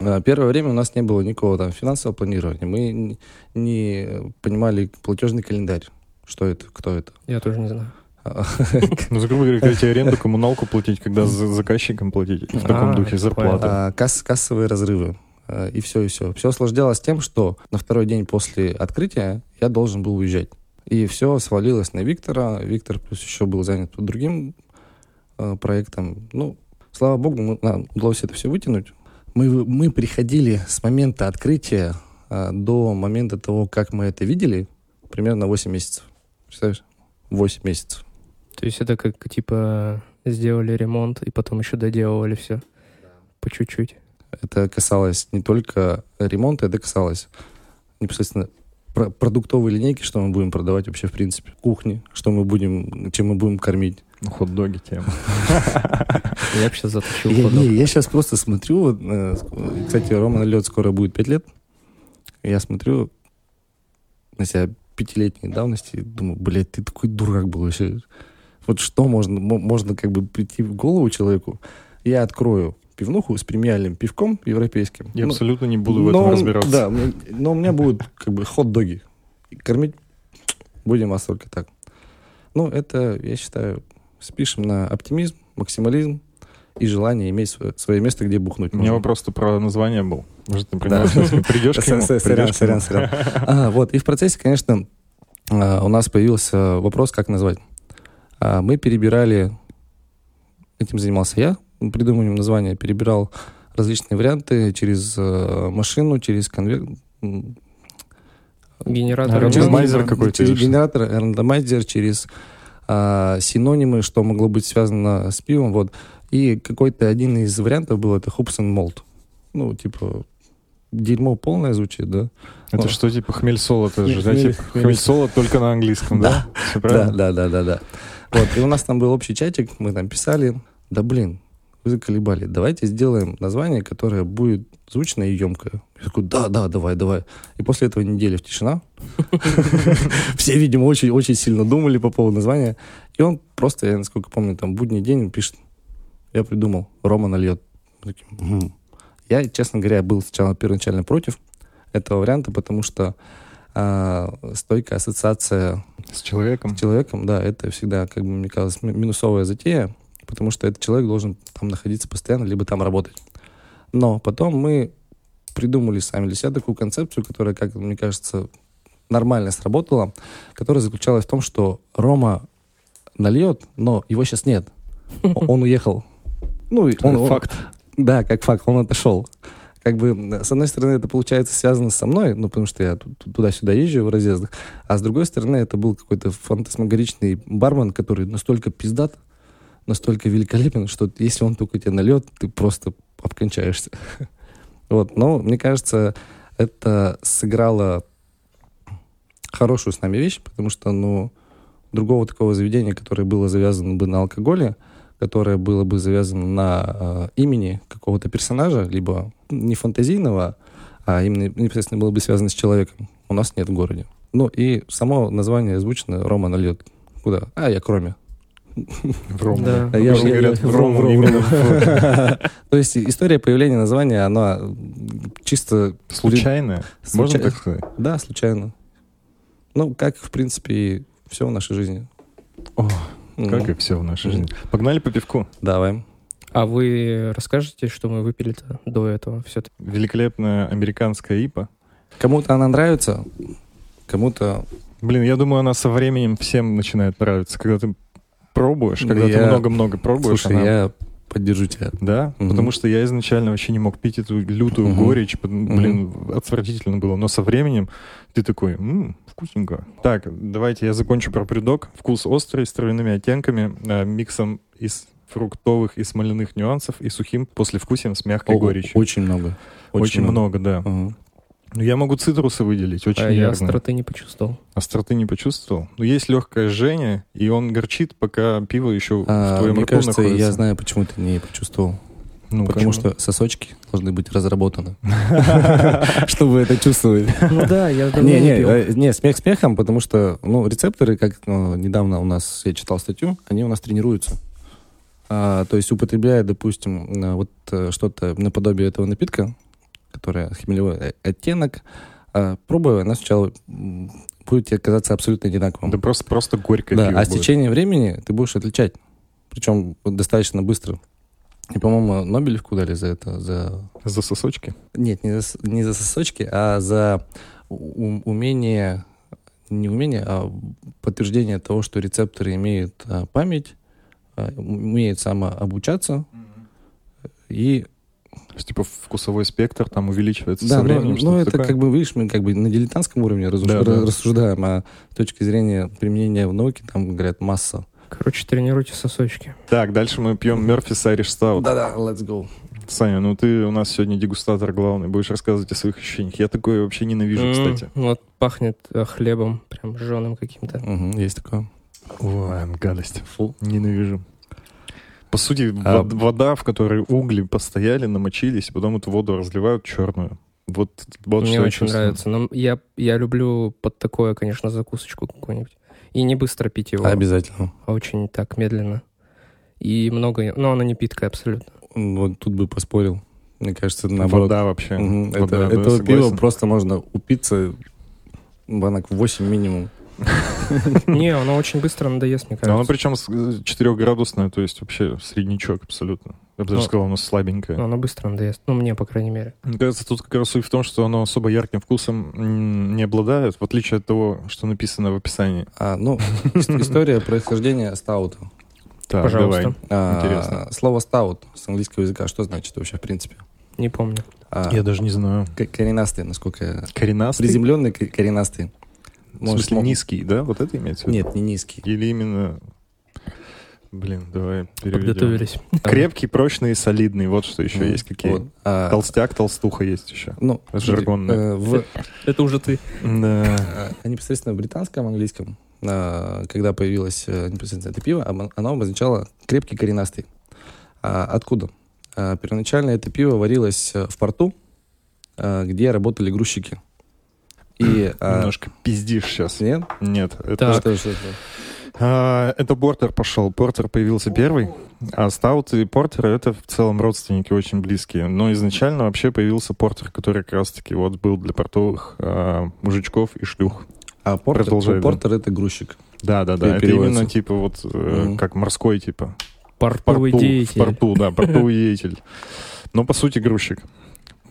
э, первое время у нас не было никакого там финансового планирования. Мы не понимали платежный календарь. Что это, кто это. Я тоже не знаю. Ну, за грубо говоря, хотите аренду, коммуналку платить, когда за заказчиком платить. В таком А, духе. А, касс- кассовые разрывы. И все, и все. Все осложнялось тем, что на второй день после открытия я должен был уезжать. И все свалилось на Виктора. Виктор плюс еще был занят другим э, проектом. Ну, слава богу, мы- нам удалось это все вытянуть. Мы, мы приходили с момента открытия э, до момента того, как мы это видели, примерно 8 месяцев. Представляешь? 8 месяцев. То есть это как, типа, сделали ремонт и потом еще доделывали все. По чуть-чуть. Это касалось не только ремонта, это касалось непосредственно про- продуктовой линейки, что мы будем продавать вообще в принципе, кухни, что мы будем, чем мы будем кормить. Ну, Хот-доги тема. Я бы сейчас затащил Я, сейчас просто смотрю, вот, э, кстати, Рома на лед скоро будет 5 лет, я смотрю на себя пятилетней давности, и думаю, блядь, ты такой дурак был вообще. Вот что можно, мо- можно как бы прийти в голову человеку, я открою пивнуху с премиальным пивком европейским. Я Ну, абсолютно не буду в Но этом он- разбираться. Да, мне- но у меня будут как бы хот-доги. Кормить будем вас только так. Ну, это, я считаю, спишем на оптимизм, максимализм и желание иметь свое, свое место, где бухнуть. У меня вопрос-то про название был. Может, ты Да. придешь к нему? Сорян, сорян, сорян. А, вот, и в процессе, конечно, а, у нас появился вопрос, как назвать. А, Мы перебирали, этим занимался я, придумыванием названия, перебирал различные варианты через э, машину, через конвейер, м, Генератор. Рандомайзер какой-то Через генератор, рандомайзер, через а, синонимы, что могло быть связано с пивом. Вот. И какой-то один из вариантов был это and Malt. Ну, типа, дерьмо полное звучит, да? Это О. что, типа хмель-соло? Это же, да, Хмель- типа хмель- хмель-соло только на английском, да? Все Да, правильно? да, да, да, да. Вот, и у нас там был общий чатик, мы там писали, да блин, заколебали, давайте сделаем название, которое будет звучное и емкое. Я такой, да, да, давай, давай. И после этого недели в тишина. Все, видимо, очень, очень сильно думали по поводу названия. И он просто, я насколько помню, там будний день пишет, я придумал, Рома нальет. Я, честно говоря, был сначала первоначально против этого варианта, потому что а, стойкая ассоциация С человеком. с человеком, да, это всегда, как бы мне казалось, ми- минусовая затея, потому что этот человек должен там находиться постоянно, либо там работать. Но потом мы придумали сами для себя такую концепцию, которая, как мне кажется, нормально сработала, которая заключалась в том, что Рома нальет, но его сейчас нет. Он уехал. Ну, он, он- Факт. да, как факт, он отошел. Как бы, с одной стороны, это получается связано со мной, ну, потому что я ту- ту- туда-сюда езжу в разъездах, а с другой стороны, это был какой-то фантасмагоричный бармен, который настолько пиздат, настолько великолепен, что если он только тебя нальет, ты просто обкончаешься. Вот, но мне кажется, это сыграло хорошую с нами вещь, потому что, ну, другого такого заведения, которое было завязано бы на алкоголе, которое было бы завязано на э, имени какого-то персонажа, либо не фантазийного, а именно непосредственно было бы связано с человеком, у нас нет в городе. Ну и само название озвучено «Рома нальет». Куда? А, я кроме. В Рому. Да. А я- Обычно я- говорят я- в Рому в Рому. именно То есть история появления названия, она чисто... Случайная, можно так сказать? Да, случайно. Ну, как, в принципе, и все в нашей жизни. О, М. Как и все в нашей жизни. Погнали по пивку. Давай. А вы расскажете, что мы выпили-то до этого все-таки? Великолепная американская ипа. Кому-то она нравится, кому-то... Блин, я думаю, она со временем всем начинает нравиться. Когда ты пробуешь, когда ты я- много-много пробуешь, Слушай, она- я поддержу тебя. Да, Мгм. потому что я изначально вообще не мог пить эту лютую Мгм. горечь, блин, отвратительно было. Но со временем ты такой, «М, вкусненько. Так, давайте я закончу про придок. Вкус острый, с травяными оттенками, э, миксом из фруктовых и смоляных нюансов и сухим послевкусием с мягкой О, горечью. Очень много. Очень, много, да. Ага. Ну, я могу цитрусы выделить, очень А я нервно. остроты не почувствовал. Остроты не почувствовал. Но есть легкое жжение, и он горчит, пока пиво еще А, в твоем мне рту кажется, находится. я знаю, почему ты не почувствовал. Ну, Потому почему? что сосочки должны быть разработаны, чтобы это чувствовать. Ну да, я давно Не, не э, не, смех смехом, потому что, ну, рецепторы, как ну, недавно у нас, я читал статью, они у нас тренируются. А, то есть употребляя, допустим, э, вот э, что-то наподобие этого напитка, которое хмелевой э, оттенок, а, пробуя, она сначала будет тебе казаться абсолютно одинаковым. Да просто, просто горькое Да, пиво а с течением времени ты будешь отличать. Причем достаточно быстро. И, по-моему, Нобелевку дали за это, за За сосочки? нет, не за, не за сосочки, а за у- умение, не умение, а подтверждение того, что рецепторы имеют а, память, а, умеют самообучаться. И То есть, типа, вкусовой спектр там увеличивается да, со временем? ну, что-то это такое? как бы, видишь, мы как бы на дилетантском уровне разуш- Да, да. рассуждаем, а с точки зрения применения в науке там говорят масса. Короче, тренируйте сосочки. Так, дальше мы пьем Мерфис Irish Stout. Да-да, let's go. Саня, ну ты у нас сегодня дегустатор главный, будешь рассказывать о своих ощущениях. Я такое вообще ненавижу, М, кстати. Вот пахнет э, хлебом, прям жженым каким-то. Мгм, есть такое. Ой, гадость. Фу, ненавижу. По сути, А- вод- вода, в которой угли постояли, намочились, и потом эту воду разливают черную. Вот, вот Мне очень нравится. Но я, я люблю под такое, конечно, закусочку какую-нибудь. И не быстро пить его, Обязательно. а очень так медленно. И много... Но оно не питкое абсолютно. Вот тут бы поспорил. Мне кажется, наоборот. Вода вообще. Мгм, Вода, это, да, согласен. пива просто можно упиться банок 8 минимум. Не, оно очень быстро надоест, мне Но оно кажется. причем с- 4-градусное, то есть вообще среднячок абсолютно. Я бы даже Ну, сказал, оно слабенькое. Но оно быстро надоест. Ну, мне, по крайней мере. Мне кажется, тут как раз суть в том, что оно особо ярким вкусом не обладает, в отличие от того, что написано в описании. А, ну, ис- история происхождения стаута. Так, Пожалуйста. давай. А, Интересно. Слово стаут с английского языка что значит вообще в принципе? Не помню. А, Я даже не знаю. коренастый, насколько я... Коренастый? Приземленный к- коренастый. В смысле мог- низкий, да? Вот это имеется в виду? Нет, не низкий. Или именно... Блин, давай переведем. Подготовились. Крепкий, прочный и солидный. Вот что еще есть какие. вот. А, Толстяк, толстуха есть еще. ну, жаргонное. э, в, Это уже ты. Да. а непосредственно в британском английском, а, когда появилось э, непосредственно это пиво, оно обозначало крепкий коренастый. Откуда? Первоначально это пиво варилось э, в порту, где работали грузчики. И, а, Немножко пиздишь сейчас. Нет? Нет, это, Так. Что, что, что? а, это Портер пошел. Портер появился первый, а Стаут и Портер это в целом родственники очень близкие. Но изначально вообще появился Портер, который как раз-таки вот был для портовых а, мужичков и шлюх. А портер, Продолжай, да. портер это грузчик. Да, да, да. Это именно типа вот э, как морской типа. В Портовый порту, в деятель. порту, да, портовый деятель. Но по сути грузчик.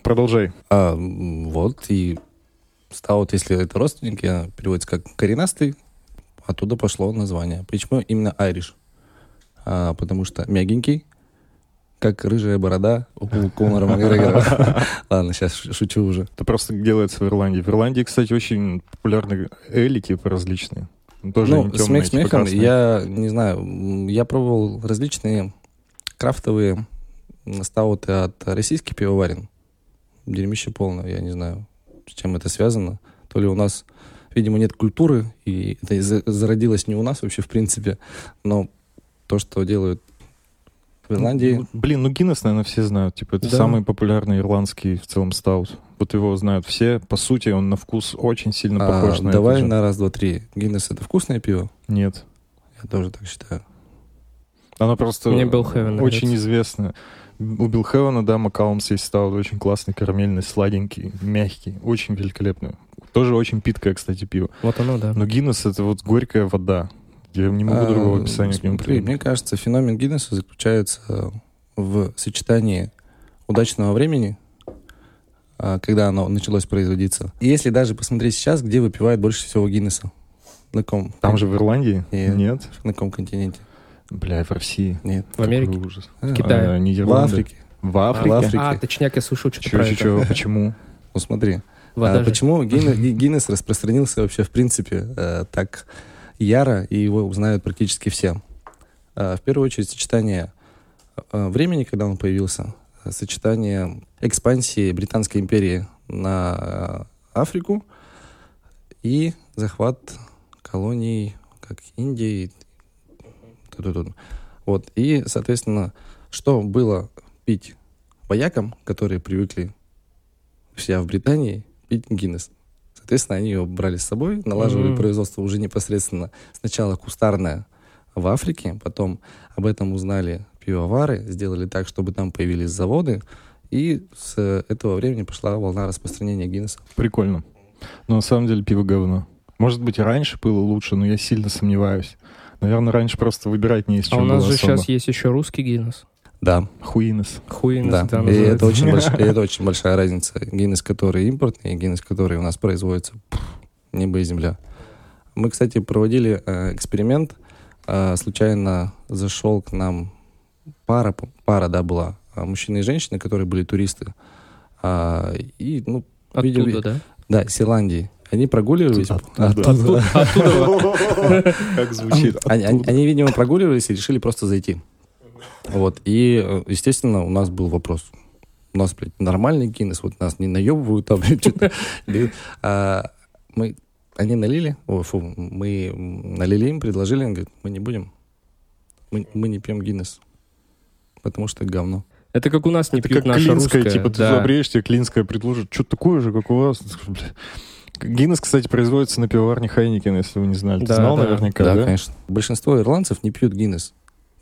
Продолжай. А, вот, и стаут, если это родственники, а, переводится как коренастый, оттуда пошло название. Почему именно Айриш? А, потому что мягенький, как рыжая борода у Конора Макгрегора. Ладно, сейчас шучу уже. Это просто делается в Ирландии. В Ирландии, кстати, очень популярны эли типа различные. Тоже Ну, темные, смех типа смехом, красные. я не знаю, я пробовал различные крафтовые стауты от российских пивоварен. Дерьмище полное, я не знаю, с чем это связано. То ли у нас, видимо, нет культуры, и это зародилось не у нас вообще, в принципе, но то, что делают в Ирландии... Ну, блин, ну Гиннес, наверное, все знают. Типа, это Да. самый популярный ирландский в целом стаут. Вот его знают все. По сути, он на вкус очень сильно а, похож на давай на раз, два, три. Гиннес — это вкусное пиво? Нет. Я тоже так считаю. Оно просто Мне Беллхевен очень нравится. известно. У Билхевена, да, Маккаумс есть стаут. Очень классный, карамельный, сладенький, мягкий. Очень великолепный. Тоже очень питкое, кстати, пиво. Вот оно, да. Но Гиннес — это вот горькая вода. Я не могу А, другого описания к нему смотри, придумать. Мне кажется, феномен Гиннесса заключается в сочетании удачного времени, а, когда оно началось производиться. И если даже посмотреть сейчас, где выпивают больше всего Гиннесса? На каком? Там же в Ирландии? Нет. Нет. На каком континенте? Бля, в России. Нет. В Америке? Ужас. А, Китае. А, В Нидерланды. Африке. В Африке? В Африке. А, точняк, я слышал что-то про чё, это. почему? Ну смотри, Вода а почему Гиннес, Ги- Гиннес распространился вообще в принципе э, так яро, и его знают практически все? А, в первую очередь сочетание э, времени, когда он появился, э, сочетание экспансии Британской империи на э, Африку и захват колоний, как Индии. Вот. И, соответственно, что было пить воякам, которые привыкли все в Британии пить Гиннес. Соответственно, они его брали с собой, налаживали Мгм. производство уже непосредственно сначала кустарное в Африке, потом об этом узнали пивовары, сделали так, чтобы там появились заводы, и с этого времени пошла волна распространения Гиннеса. Прикольно. Но на самом деле пиво говно. Может быть, и раньше было лучше, но я сильно сомневаюсь. Наверное, раньше просто выбирать не из А чем у нас же особо. сейчас есть еще русский Гиннес. Да, Хуинес. Хуинес, да. да, и это очень, большая, и это очень большая разница. Гиннес, который импортный, и Гиннес, который у нас производится, пф, небо и земля. Мы, кстати, проводили э, эксперимент. Э, случайно зашел к нам пара, пара, да, была, а, мужчина и женщина, которые были туристы. А, и, ну, видели- Оттуда, да? да, из Ирландии. Они прогуливались. Оттуда. Как звучит. Они, видимо, прогуливались и решили просто зайти. Вот. И, естественно, у нас был вопрос. У нас, блядь, нормальный Гиннес, вот нас не наебывают там, блядь, что-то. А, Мы, они налили, о, фу, мы налили им, предложили, он говорит, мы не будем. Мы, мы не пьем Гиннес. Потому что это говно. Это как у нас не Это пьют как наша клинская, русская. типа ты да. забреешь, тебе клинская предложит. Что такое же, как у вас? Гиннес, кстати, производится на пивоварне Хайникен, если вы не знали. Ты Да, знал да. наверняка, да, да? конечно. Большинство ирландцев не пьют Гиннес.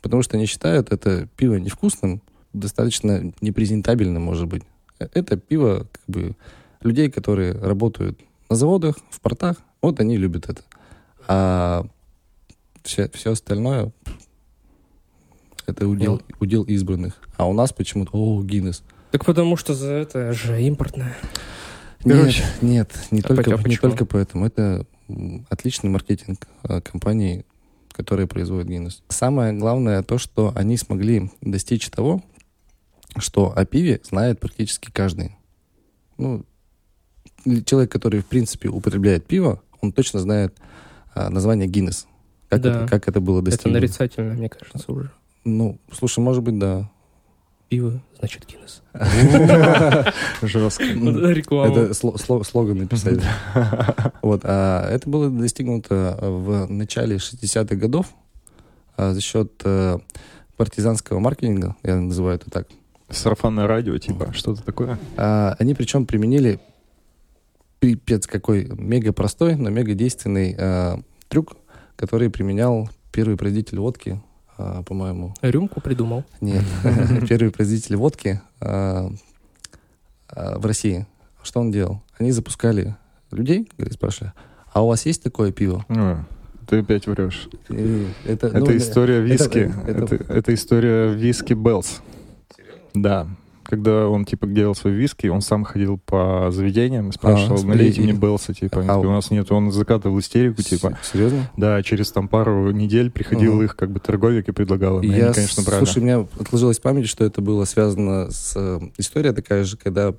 Потому что они считают это пиво невкусным, достаточно непрезентабельным, может быть. Э, Это пиво как бы людей, которые работают на заводах, в портах, вот они любят это. А все, все остальное это удел, удел избранных. А у нас почему-то, о, Гиннес. Так потому что за это же импортное. Короче. Нет, нет, не, А только, а не только поэтому. Это отличный маркетинг э, компании, которые производят Гиннес. Самое главное то, что они смогли достичь того, что о пиве знает практически каждый. Ну, человек, который, в принципе, употребляет пиво, он точно знает а, название Гиннес. Как, Да. это, как это было Это достигнуто. нарицательно, мне кажется, уже. Ну, слушай, может быть, да. Пиво, значит, Гиннес. Жестко. Реклама. Это сло- сло- слоган написать. Вот, а это было достигнуто в начале 60-х годов а, за счет э, партизанского маркетинга, я называю это так. Сарафанное радио, типа, что-то такое. А, Они причем применили пипец какой мега простой, но мега действенный э, трюк, который применял первый производитель водки, по-моему. Рюмку придумал. Нет, первый производитель водки а, а, в России. Что он делал? Они запускали людей, говорит, спрашивали, а у вас есть такое пиво? Ты опять врешь. Это Это ну, история это- виски. это- Это, это история виски Bell's. Да. Когда он, типа, делал свой виски, он сам ходил по заведениям и спрашивал, А, налейте мне Bell's а, типа. А, у нас нет. Он закатывал истерику, типа. Серьезно? Да, через там пару недель приходил их, как бы, торговик и предлагал им. Я, они, конечно, брали. слушай, у меня отложилась память, что это было связано с... э, история такая же, когда...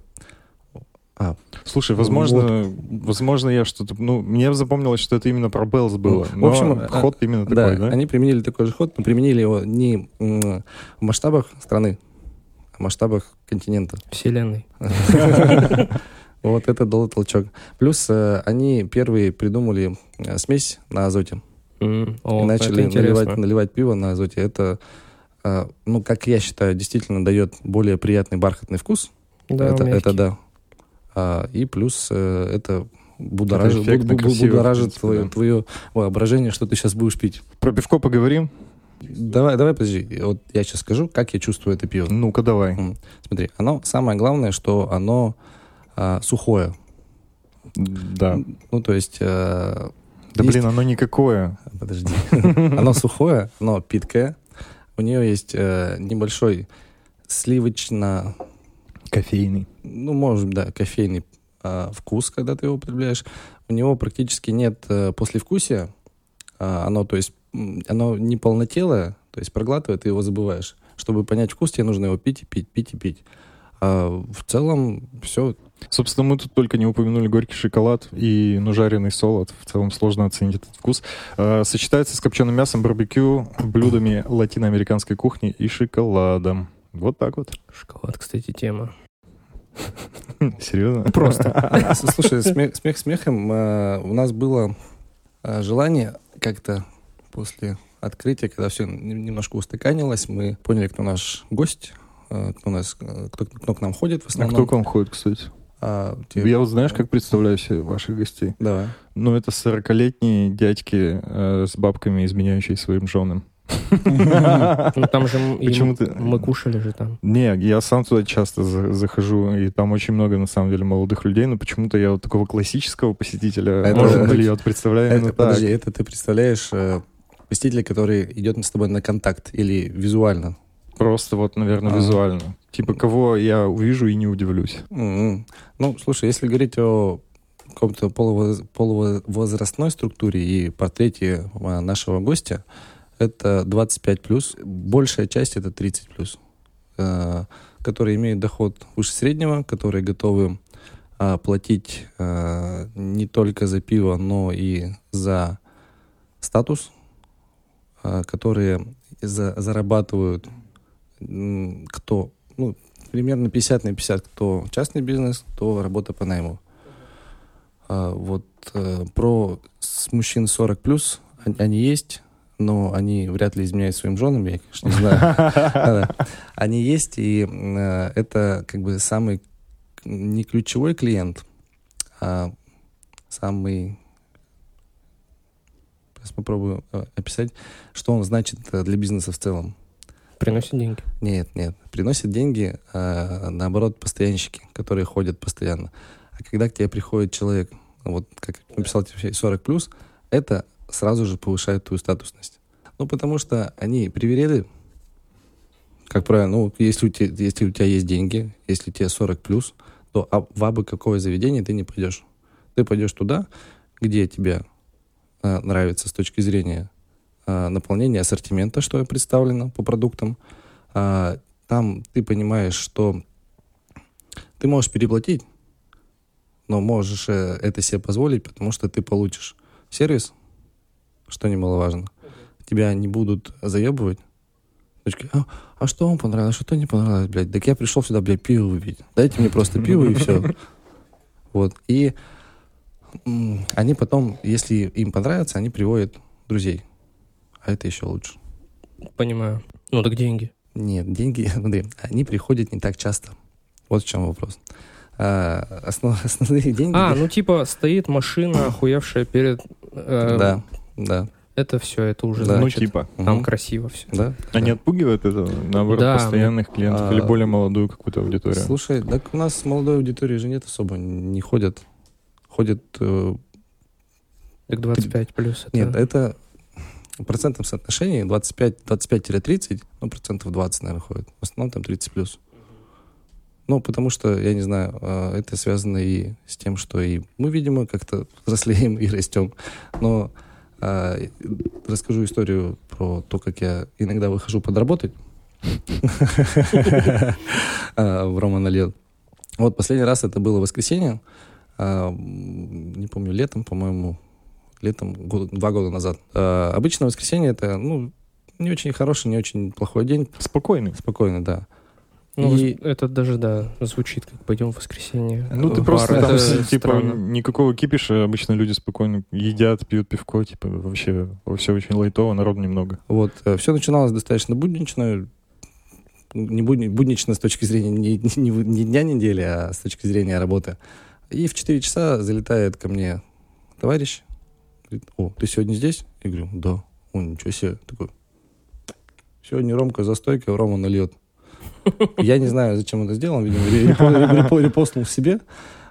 А, Слушай, возможно, возможно, я что-то... Ну, мне запомнилось, что это именно про Bell's было. Ну, в общем, а, ход именно да, такой, да? они применили такой же ход, но применили его не в масштабах страны, а масштабах континента. Вселенной. Вот это дало толчок. Плюс э, они первые придумали э, смесь на азоте. И начали наливать, наливать пиво на азоте. Это, э, ну, как я считаю, действительно дает более приятный бархатный вкус. Да, это, мягкий. это да. А, и плюс это будоражит, Это эффектно, бу- бу- красиво, будоражит принципе, твое, да. твое воображение, что ты сейчас будешь пить. Про пивко поговорим? Давай, давай, подожди. Вот я сейчас скажу, как я чувствую это пиво. Ну-ка, давай. Смотри, оно самое главное, что оно а, сухое. Да. Ну, то есть... э, Да, есть- блин, оно никакое. Подожди. Оно сухое, но питкое. У нее есть э, небольшой сливочно... Кофейный. Ну, может, да, кофейный э, вкус, когда ты его употребляешь. У него практически нет э, послевкусия. А, оно, то есть, оно не полнотелое, то есть проглатывая, ты его забываешь. Чтобы понять вкус, тебе нужно его пить и пить, пить и пить. А в целом все Собственно, мы тут только не упомянули горький шоколад и ну, жареный солод. В целом сложно оценить этот вкус. А, сочетается с копченым мясом, барбекю, блюдами латиноамериканской кухни и шоколадом. Вот так вот. Шоколад, кстати, тема. Серьезно? Просто. Слушай, смех, смех смехом. э, у нас было э, желание как-то после открытия, когда все немножко устаканилось, мы поняли, кто наш гость, э, кто, у нас, э, кто, кто к нам ходит в А основном. кто к вам ходит, кстати? А, те- Я вот знаешь, как представляю себе ваших гостей? Давай. Ну, это 40-летние дядьки э, с бабками, изменяющие своим женам. Ну там же мы кушали же там. Не, я сам туда часто за- захожу, и там очень много, на самом деле, молодых людей, но почему-то я вот такого классического посетителя, может быть, я вот представляю Это, именно так. подожди, это ты представляешь э, посетителя, который идет с тобой на контакт или визуально? Просто вот, наверное, А. визуально. Типа, кого я увижу и не удивлюсь. М-м. Ну, слушай, если говорить о каком-то полувоз- полувозрастной структуре и портрете а, нашего гостя, это 25 плюс. Большая часть это 30 плюс, э, которые имеют доход выше среднего, которые готовы а, платить а, не только за пиво, но и за статус, а, которые за- зарабатывают кто, ну, примерно 50 на 50, кто частный бизнес, кто работа по найму. А, вот э, про мужчин 40 плюс они, есть, но они вряд ли изменяют своим женам, я, конечно, не знаю. Они есть, и э, это как бы самый не ключевой клиент, а самый Сейчас попробую э, описать, что он значит э, для бизнеса в целом. Приносит деньги. Нет, нет. Приносят деньги, а, наоборот, постоянщики, которые ходят постоянно. А когда к тебе приходит человек, вот как написал тебе 40 плюс, это сразу же повышает твою статусность. Ну, потому что они привереды, как правило, ну, если у тебя, если у тебя есть деньги, если тебе 40 плюс, то а в абы какое заведение ты не пойдешь. Ты пойдешь туда, где тебе а, нравится с точки зрения а, наполнения ассортимента, что представлено по продуктам, а, там ты понимаешь, что ты можешь переплатить, но можешь э, это себе позволить, потому что ты получишь сервис, что немаловажно. Тебя не будут заебывать. Точки, а, а что вам понравилось, что не понравилось, блядь? Так я пришел сюда, блядь, пиво выпить. Дайте мне просто пиво и все. Вот. И они потом, если им понравится, они приводят друзей. А это еще лучше. Понимаю. Ну так деньги. Нет, деньги, смотри, они приходят не так часто. Вот в чем вопрос. А, основ- основные деньги... А, ну типа стоит машина, охуевшая перед... э, Да, да. Это все, это уже Да. Ну, значит, типа. там Мгм. красиво все. Да. А не отпугивает это, наоборот, Да, постоянных клиентов а, или более молодую какую-то аудиторию? Слушай, так у нас молодой аудитории же нет особо, не ходят. Ходят... э, Так 25 плюс. Это... Нет, это в процентном соотношении 25, 25-30, ну, процентов 20, наверное, ходит. В основном там 30 плюс. Ну, потому что, я не знаю, э, это связано и с тем, что и мы, видимо, как-то взрослеем и растем. Но э, расскажу историю про то, как я иногда выхожу подработать э, в Рома лет. Вот последний раз это было воскресенье, а, не помню, летом, по-моему, летом, год- два года назад. А, Обычно воскресенье это, ну, не очень хороший, не очень плохой день, Спокойный. спокойно, да. Ну, И- это даже, да, звучит как пойдем в воскресенье. Ну, ты в просто бар. там, Это типа, странно. никакого кипиша, обычно люди спокойно едят, пьют пивко, типа, вообще все очень лайтово, народу немного. Вот, все начиналось достаточно буднично, не будни- буднично с точки зрения не, не, не дня недели, а с точки зрения работы. И в 4 часа залетает ко мне товарищ, говорит, о, ты сегодня здесь? Я говорю, да. Он, ничего себе. Такой, сегодня Ромка за стойкой, Рома нальет. Я не знаю, зачем это сделал, он, видимо, репо- репо- репостнул себе.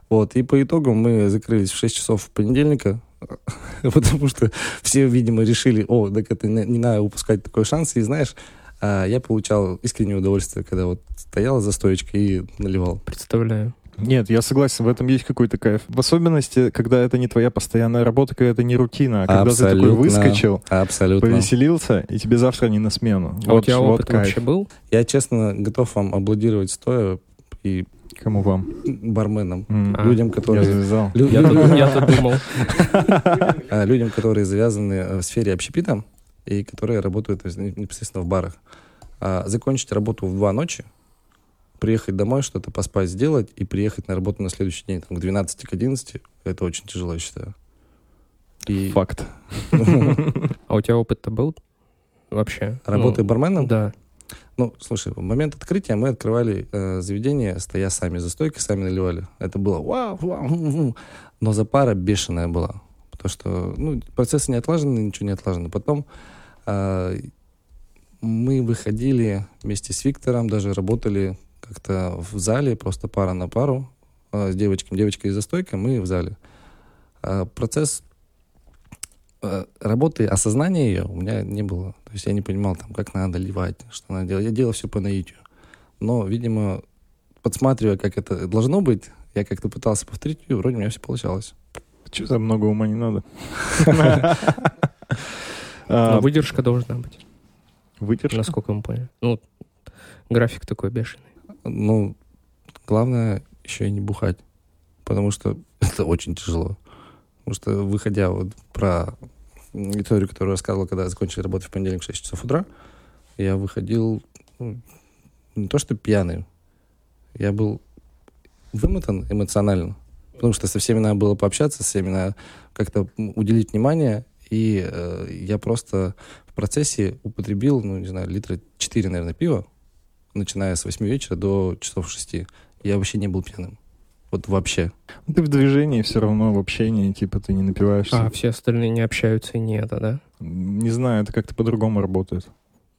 Вот, и по итогу мы закрылись в 6 часов понедельника, потому что все, видимо, решили, о, так это не, не надо упускать такой шанс. И знаешь, а, я получал искреннее удовольствие, когда вот стоял за стоечкой и наливал. Представляю. Нет, я согласен, в этом есть какой-то кайф. В особенности, когда это не твоя постоянная работа, когда это не рутина, а когда ты такой Абсолютно. выскочил, Абсолютно. повеселился, и тебе завтра не на смену. А у вот, тебя вот опыт кайф. вообще был? Я, честно, готов вам аплодировать стоя и Кому вам? барменам, М, А. людям, Я которые... завязал. лю- Я-то людям- я-то думал. а, людям, которые завязаны э, в сфере общепита и которые работают есть, непосредственно в барах. А, закончить работу в два ночи, приехать домой, что-то поспать, сделать и приехать на работу на следующий день, там, к 12, к 11, это очень тяжело, я считаю. И Факт. А у тебя опыт-то был вообще? работы Ну, барменом? Да. Ну, слушай, в момент открытия мы открывали э, заведение, стоя сами за стойкой, сами наливали. Это было вау, вау. Но запара бешеная была. Потому что, ну, процессы не отлажены, ничего не отлажено. Потом э, мы выходили вместе с Виктором, даже работали как-то в зале, просто пара на пару э, с девочками. Девочка из-за стойкой, мы в зале. А процесс э, работы, осознания ее у меня не было. То есть я не понимал, там, как надо ливать, что надо делать. Я делал все по наитию. Но, видимо, подсматривая, как это должно быть, я как-то пытался повторить, и вроде у меня все получалось. Че за много ума не надо? А, выдержка должна быть, Выдержка? насколько мы поняли. Ну, график такой бешеный. Ну, главное еще и не бухать, потому что это очень тяжело. Потому что, выходя вот про историю, которую рассказывал, когда закончили работать в понедельник в 6 часов утра, я выходил ну, не то что пьяный, я был вымотан эмоционально, потому что со всеми надо было пообщаться, со всеми надо как-то уделить внимание, и э, я просто в процессе употребил, ну, не знаю, литра 4, наверное, пива, начиная с 8 вечера до часов 6. Я вообще не был пьяным. Вот вообще. Ну, Ты в движении все равно, в общении, типа, ты не напиваешься. А все остальные не общаются и не это, да? Не знаю, это как-то по-другому работает.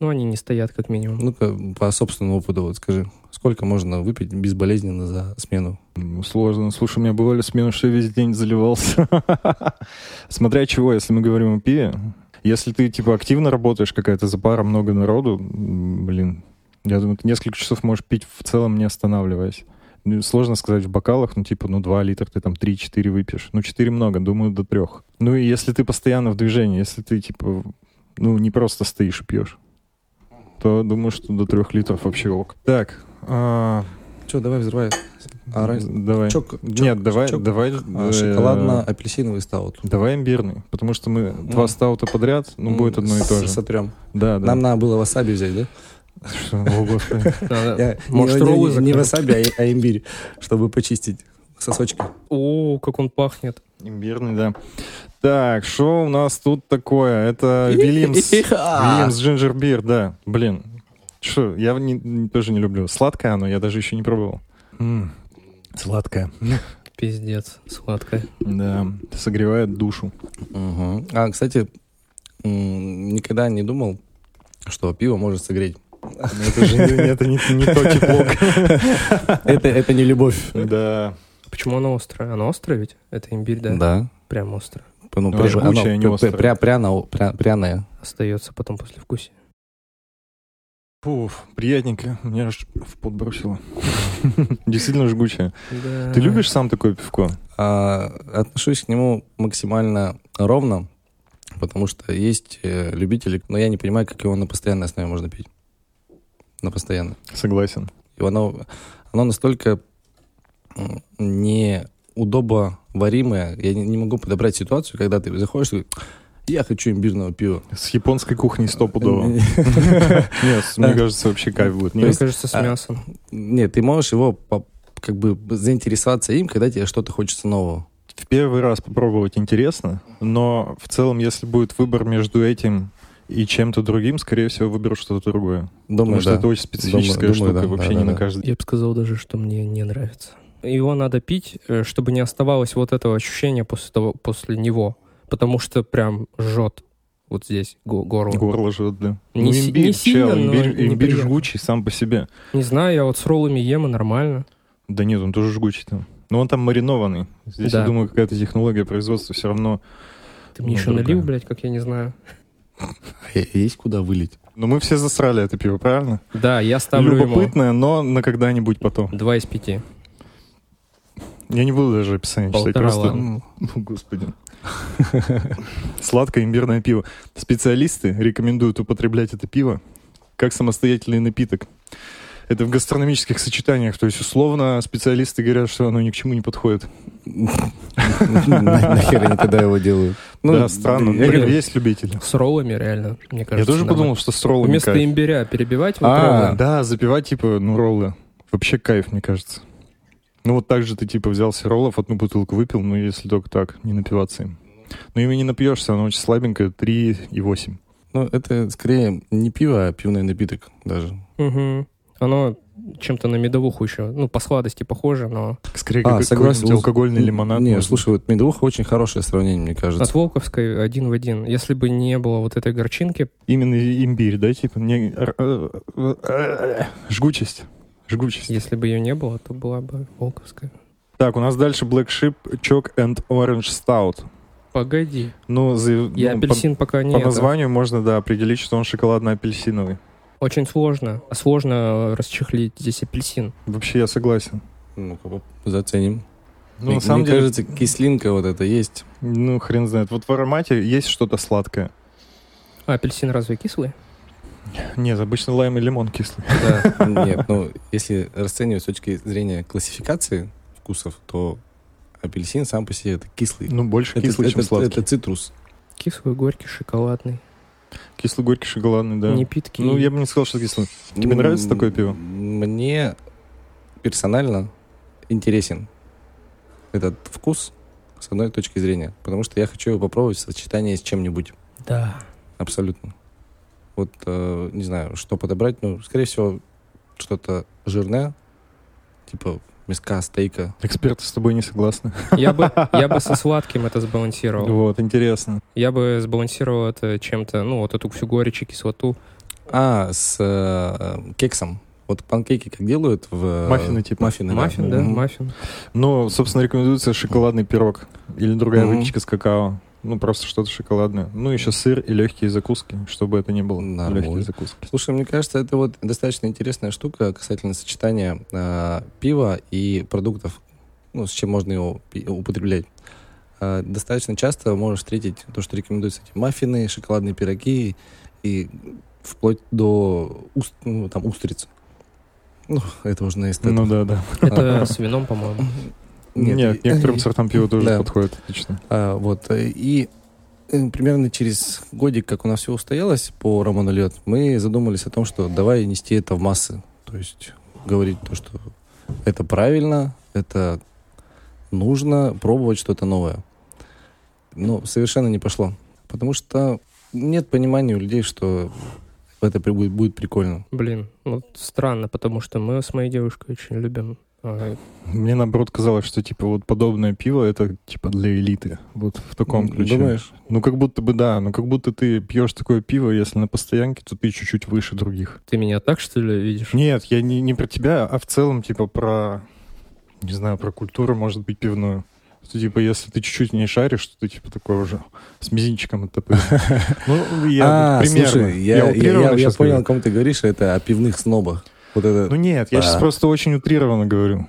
Ну, они не стоят как минимум. Ну-ка, по собственному опыту, вот скажи, сколько можно выпить безболезненно за смену? Ну, Сложно. Слушай, у меня бывали смены, что я весь день заливался. Смотря чего, если мы говорим о пиве. Если ты, типа, активно работаешь, какая-то запара, много народу, блин, я думаю, ты несколько часов можешь пить в целом, не останавливаясь. Ну, Сложно сказать в бокалах, ну, типа, ну, 2 литра ты там 3-4 выпьешь. Ну, 4 много, думаю, до 3. Ну, и если ты постоянно в движении, если ты, типа, ну, не просто стоишь и пьешь. то думаю, что до трех литров вообще ок. Так, а, Че, давай взрывай. А, раз- давай. Чок, чок, Нет, давай, чок. давай. А, э, Шоколадно-апельсиновый стаут. Давай имбирный, потому что мы два стаута подряд, ну, будет одно и то же. Сотрем. Да, да. Нам надо было васаби взять, да? Что, О, господи. Может, роллы не- васаби, а, а имбирь, чтобы почистить сосочки. О, как он пахнет. Имбирный, да. Так, что у нас тут такое? Это Вильямс, Вильямс Джинджер Бир, да. Блин, что, я не- тоже не люблю. Сладкое оно, я даже еще не пробовал. М, Сладкое. Пиздец, сладкое. Да, согревает душу. А, кстати, никогда не думал, что пиво может согреть. Но Это же не, это не, не то тепло. Это, это не любовь. Да. Почему оно острое? Оно острое ведь? Это имбирь, да? Да. Прям острое. Ну, Ну, прям- жгучее, оно не пря- острое. пря- пряно- пря- пряное. Остается потом после вкуса. Пуф, приятненько. Меня аж в пот бросило. Действительно жгучее. Да. Ты любишь сам такое пивко? А, отношусь к нему максимально ровно, потому что есть э, любители, но я не понимаю, как его на постоянной основе можно пить. На постоянно. Согласен. И оно, оно настолько неудобоваримое. Я не, не могу подобрать ситуацию, когда ты заходишь и я хочу имбирного пива. С японской кухней стопудово. Нет, Нет, мне кажется, вообще кайф будет. Мне Нет? кажется, с А, мясом. ты можешь его как бы заинтересоваться им, когда тебе что-то хочется нового. В первый раз попробовать интересно, но в целом, если будет выбор между этим и чем-то другим, скорее всего, выберу что-то другое. Потому Думаю, что да. это очень специфическая Думаю, штука, да, вообще да, не да, на каждый Я бы сказал даже, что мне не нравится. Его надо пить, э, чтобы не оставалось вот этого ощущения после, того, после него. Потому что прям жжет вот здесь го- горло. Горло жжет, да. Не ну, имбирь, не сильно, чел, но имбирь, имбирь неприятно. жгучий сам по себе. Не знаю, я вот с роллами ем и нормально. Да нет, он тоже жгучий там. Но он там маринованный. Здесь, Да. я думаю, какая-то технология производства все равно. Ты мне Ну, еще другая. налил, блядь, как я не знаю. Есть куда вылить. Но мы все засрали это пиво, правильно? Да, я ставлю ему Любопытное, но на когда-нибудь потом. 2 из 5. Я не буду даже описание читать. Полтора, Просто... ладно. Ну, господи. Сладкое имбирное пиво. Специалисты рекомендуют употреблять это пиво как самостоятельный напиток. Это в гастрономических сочетаниях. То есть, условно, специалисты говорят, что оно ни к чему не подходит. На- Нахер они тогда его делают? Ну, да, странно. я Ну, говорю, есть любители. С роллами реально, мне кажется. Я тоже подумал, что с роллами Вместо имбиря перебивать вот А. Да, запивать, типа, ну, роллы. Вообще кайф, мне кажется. Ну, вот так же ты, типа, взялся роллов, одну бутылку выпил, ну, если только так, не напиваться им. Но ими не напьешься, оно очень слабенькое, 3,8. Ну, это скорее не пиво, а пивный напиток даже. Мгм. Оно чем-то на медовуху еще, ну, по сладости похоже, но Скорее, А, как согласен. алкогольный лимонад. Не, может. слушай, вот медовуха очень хорошее сравнение, мне кажется. от Волковской один в один. Если бы не было вот этой горчинки, Именно имбирь, да, типа? Не... Жгучесть. Жгучесть. если бы ее не было, то была бы Волковская. Так, у нас дальше Black Sheep Chalk and Orange Stout. Погоди. Ну, за- Я ну, по- апельсин пока не по, это. названию можно, да, определить, что он шоколадно-апельсиновый. Очень сложно. Сложно расчехлить здесь апельсин. Вообще, я согласен. Поп- заценим. Ну, мне на самом мне деле, кажется, кислинка вот это есть. ну, хрен знает. Вот в аромате есть что-то сладкое. А апельсин разве кислый? Нет, обычно лайм и лимон кислый. Да. Нет, ну, если расценивать с точки зрения классификации вкусов, то апельсин сам по себе это кислый. Ну, больше это, кислый, чем сладкий. это цитрус. Кислый, горький, шоколадный. Кислый, горький, шоколадный, да. Не питкий. Ну, я бы не сказал, что кислый. Тебе нравится такое пиво? Мне персонально интересен этот вкус с одной точки зрения, потому что я хочу его попробовать в сочетании с чем-нибудь. Да. Абсолютно. Вот, э, не знаю, что подобрать. Ну, скорее всего, что-то жирное, типа мяска, стейка. Эксперты с тобой не согласны. Я бы, я бы со сладким это сбалансировал. Вот, интересно. Я бы сбалансировал это чем-то, ну, вот эту всю горечь и кислоту. А, с э, кексом. Вот панкейки как делают в... Маффины типа. Маффины, Маффин, да, Мгм. маффин. Ну, собственно, рекомендуется шоколадный пирог или другая Мгм. выпечка с какао. Ну, просто что-то шоколадное. Ну, еще сыр и легкие закуски, чтобы это не было. Нормально. Легкие закуски. Слушай, мне кажется, это вот достаточно интересная штука касательно сочетания э, пива и продуктов, ну, с чем можно его употреблять. Э, достаточно часто можешь встретить то, что рекомендуются эти маффины, шоколадные пироги и вплоть до уст, ну, там, устриц. Ну, это уже на эстетов. Ну да, да. Это с вином, по-моему. Нет, и- некоторым сортам пива тоже Да. подходит отлично. А, вот, э, и э, примерно через годик, как у нас все устоялось по Роману Лед, мы задумались о том, что давай нести это в массы. То есть говорить то, что это правильно, это нужно, пробовать что-то новое. Но совершенно не пошло. Потому что нет понимания у людей, что это будет, будет прикольно. Блин, вот странно, потому что мы с моей девушкой очень любим. Мне наоборот казалось, что типа вот подобное пиво это типа для элиты. Вот в таком ключе. Думаешь? Ну как будто бы да, ну как будто ты пьешь такое пиво, если на постоянке, то ты чуть-чуть выше других. Ты меня так, что ли, видишь? Нет, я не, не про тебя, а в целом типа про, не знаю, про культуру, может быть, пивную. Что, типа, если ты чуть-чуть не шаришь, то ты типа такой уже с мизинчиком это Ну, я а, примерно. слушай, я, понял, о ком ты говоришь, это о пивных снобах. Вот это... Ну нет, я сейчас А. просто очень утрированно говорю.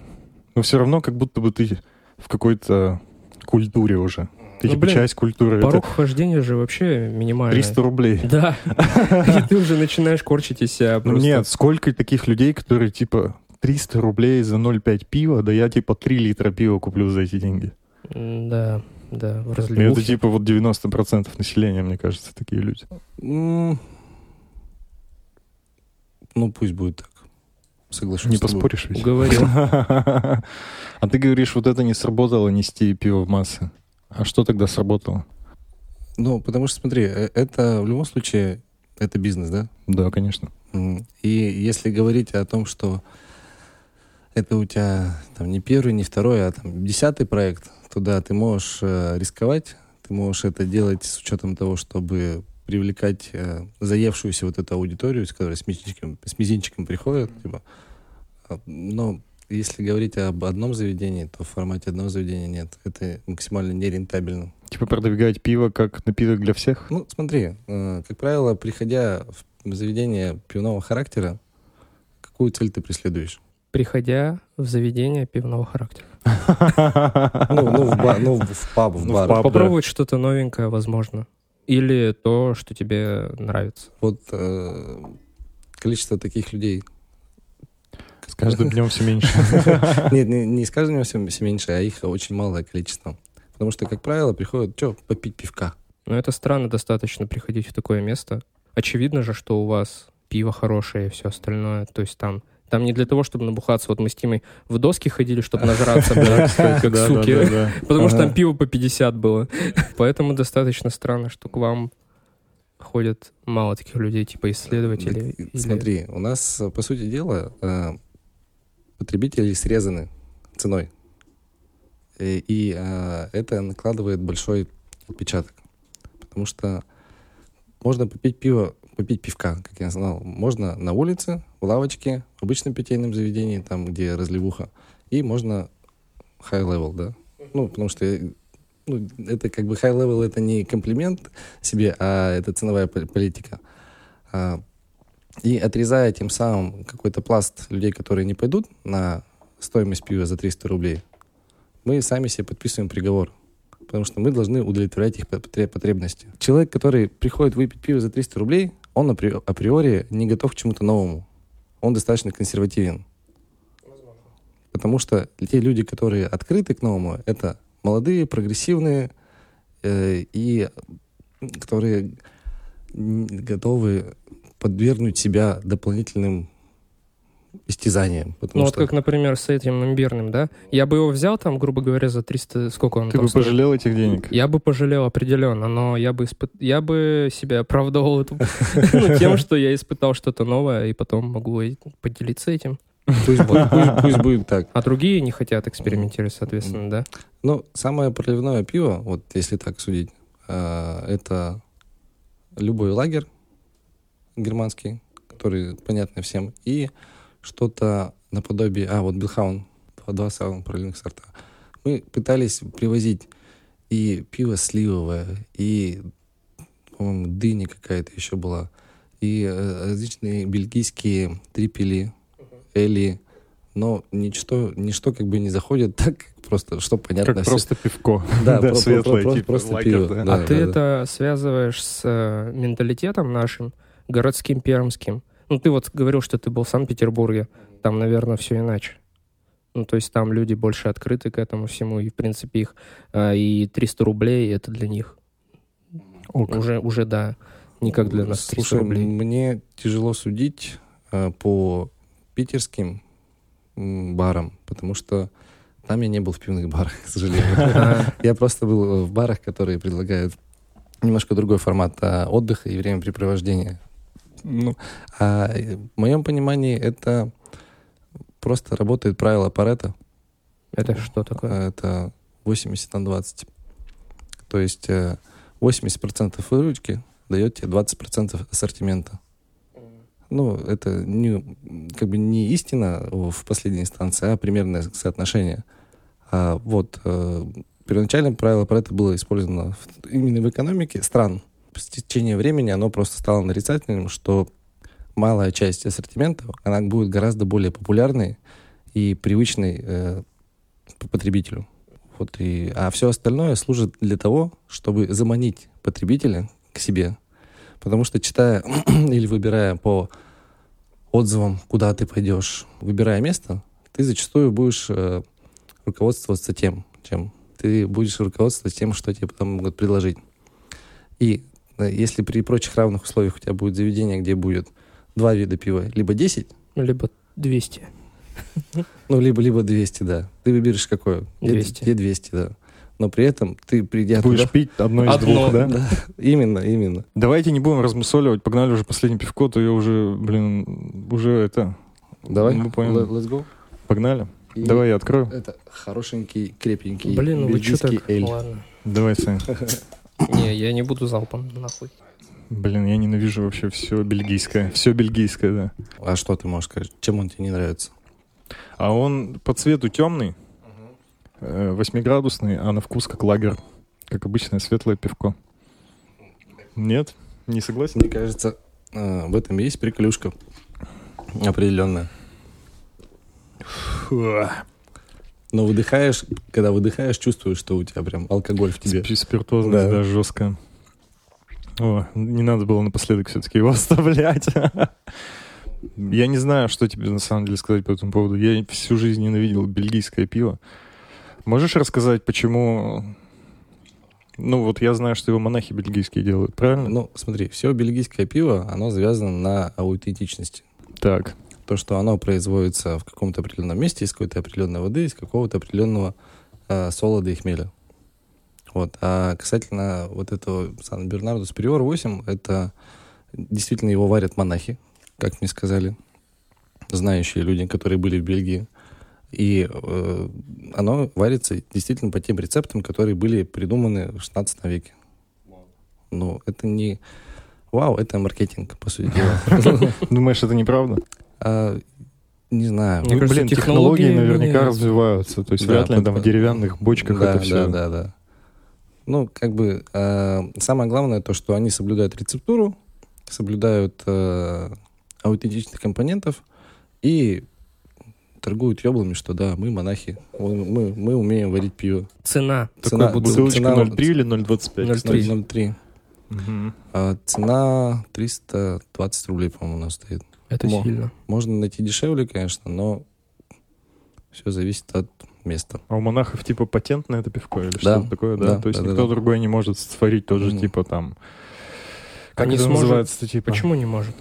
Но все равно как будто бы ты в какой-то культуре уже. Ты Ну, типа блин, часть культуры. Порог Это вхождения же вообще минимальный. 300 рублей. Да. И ты уже начинаешь корчить из себя Ну просто. нет, сколько таких людей, которые типа 300 рублей за 0,5 пива, да я типа 3 литра пива куплю за эти деньги. Да, да, в это разливухе. типа вот 90% населения, мне кажется, такие люди. Ну, пусть будет так. Соглашусь. Не поспоришь ведь? Уговорил. А ты говоришь, вот это не сработало нести пиво в массы. А что тогда сработало? Ну, потому что, смотри, э, это в любом случае, это бизнес, да? Да, конечно. И если говорить о том, что это у тебя там не первый, не второй, а там десятый проект, то да, ты можешь э, рисковать, ты можешь это делать с учетом того, чтобы привлекать э, заевшуюся вот эту аудиторию, с которой с мизинчиком, с мизинчиком приходят, типа. А, Но если говорить об одном заведении, то в формате одного заведения нет. Это максимально нерентабельно. Типа продвигать пиво как напиток для всех? Ну, смотри, э, как правило, приходя в заведение пивного характера, какую цель ты преследуешь? Приходя в заведение пивного характера. Ну, ну, в, ну, в паб, в Ну, в бар. Попробовать что-то новенькое, возможно. Или то, что тебе нравится. Вот э, количество таких людей. С каждым днем все меньше. Нет, не, не с каждым днем все, меньше, а их очень малое количество. Потому что, как правило, приходят, что, попить пивка. Но это странно достаточно приходить в такое место. Очевидно же, что у вас пиво хорошее и все остальное. То есть там, там не для того, чтобы набухаться. Вот мы с Тимой в доски ходили, чтобы нажраться, как суки. Потому что там пиво по 50 было. Поэтому достаточно странно, что к вам ходят мало таких людей, типа исследователей. Смотри, у нас, э, по сути дела, э, потребители срезаны ценой. И, и, э, это накладывает большой отпечаток. Потому что можно попить пиво, попить пивка, как я знал. Можно на улице, в лавочке, в обычном питейном заведении, там, где разливуха. И можно high level, да. Ну, потому что ну, это как бы high level это не комплимент себе, а это ценовая пол- политика. А, и отрезая тем самым какой-то пласт людей, которые не пойдут на стоимость пива за 300 рублей, мы сами себе подписываем приговор. Потому что мы должны удовлетворять их потре- потребности. Человек, который приходит выпить пиво за 300 рублей, он апри- априори не готов к чему-то новому. Он достаточно консервативен. Потому что те люди, которые открыты к новому, это молодые, прогрессивные э, и которые готовы подвергнуть себя дополнительным истязаниям. Потому Ну вот что как, например, с этим имбирным, да? Я бы его взял там, грубо говоря, за 300... Сколько он Ты бы стоит? пожалел этих денег? Я бы пожалел определенно, но я бы, испыт... я бы себя оправдывал ну, тем, что я испытал что-то новое, и потом могу поделиться этим. пусть, будет- пусть- пусть будет так. А другие не хотят экспериментировать, соответственно, да? Ну, самое проливное пиво, вот если так судить, а, это любой лагерь германский, который понятно всем, и что-то наподобие... А, вот Билхаун, два самых проливных сорта. Мы пытались привозить и пиво сливовое, и, по-моему, дыня какая-то еще была, и э, различные бельгийские трипели, эли, но ничто, ничто как бы не заходит так, как просто, что понятно Как всем. просто пивко. Да, про- про- светлое, про- типа, просто лагерь, пиво, да. да. а ты это связываешь с э, менталитетом нашим, городским, пермским. Ну, ты вот говорил, что ты был в Санкт-Петербурге. Там, наверное, все иначе. Ну, то есть там люди больше открыты к этому всему, и, в принципе, их а, и 300 рублей — это для них. Ок. Уже, уже, да, не как для нас 300 Слушай, рублей. мне тяжело судить э, по питерским барам, потому что там я не был в пивных барах, к сожалению. А, Я просто был в барах, которые предлагают немножко другой формат а, отдыха и времяпрепровождения. Ну, а э, в моем понимании это просто работает правило Паретта. Это что такое? Это 80 на 20. То есть э, 80% выручки дает тебе 20% ассортимента. Ну, это не, как бы не истина в последней инстанции, а примерное соотношение. А вот э, первоначально правило это было использовано именно в экономике стран. С течением времени оно просто стало нарицательным, что малая часть ассортимента, она будет гораздо более популярной и привычной э, по- потребителю. Вот и, а все остальное служит для того, чтобы заманить потребителя к себе. Потому что читая или выбирая по отзывам, куда ты пойдешь, выбирая место, ты зачастую будешь э, руководствоваться тем, чем ты будешь руководствоваться тем, что тебе потом могут предложить. И если при прочих равных условиях у тебя будет заведение, где будет два вида пива, либо 10, Либо 200. ну, либо, либо 200, да. Ты выберешь какое? Где- 200. Где 200, да. Но при этом ты, придя Будешь туда... пить одно из Одно, двух, да? Да, именно, именно. Давайте не будем размусоливать, погнали уже последнее пивко, то я уже, блин, уже это... Давай, Мы поняли. let- let's go. Погнали. И Давай я открою. Это хорошенький, крепенький Блин, ну вы что так? эль. Ладно. Давай, Сань. Не, я не буду залпом, нахуй. Блин, я ненавижу вообще все бельгийское. Все бельгийское, да. А что ты можешь сказать? Чем он тебе не нравится? А он по цвету темный, э, восьмиградусный, а на вкус как лагер. Как обычное светлое пивко. Нет? Не согласен? Мне кажется, э, в этом есть приколюшка определенная. Фу. Но выдыхаешь, когда выдыхаешь, чувствуешь, что у тебя прям алкоголь в тебе. Спи- Спиртозность, Да. да, жесткая. О, не надо было напоследок все-таки его оставлять. Я не знаю, что тебе на самом деле сказать по этому поводу. Я всю жизнь ненавидел бельгийское пиво. Можешь рассказать, почему... Ну, вот я знаю, что его монахи бельгийские делают, правильно? Ну, смотри, все бельгийское пиво, оно завязано на аутентичности. Так. То, что оно производится в каком-то определенном месте, из какой-то определенной воды, из какого-то определенного э, солода и хмеля. Вот. А касательно вот этого Сан-Бернарду Superior 8, это действительно его варят монахи, как мне сказали, знающие люди, которые были в Бельгии. И э, оно варится действительно по тем рецептам, которые были придуманы в 16 веке. Ну, это не... Вау, это маркетинг, по сути дела. Думаешь, это неправда? А, Не знаю. Мне Ну, кажется, Блин, технологии технологии наверняка меняются. развиваются. То есть Да, вряд ли под- там в деревянных бочках да, это да, все. да, да. Ну, как бы э, самое главное то, что они соблюдают рецептуру, соблюдают э, аутентичных компонентов и торгуют еблами, что да, мы монахи, мы, мы, умеем варить пиво. Цена. Цена- Такой. Бутылочка цена- 0,3 или 0,25? 0,3. 0,03. Мгм. А цена 320 рублей, по-моему, у нас стоит. Это Мо. сильно. Можно найти дешевле, конечно, но все зависит от места. А у монахов типа патент на это пивко или Да, что-то такое, да? да, То есть да, никто да. другой не может сотворить тот же Мгм. типа там... Как Они это сможет- называется типа? Почему не может?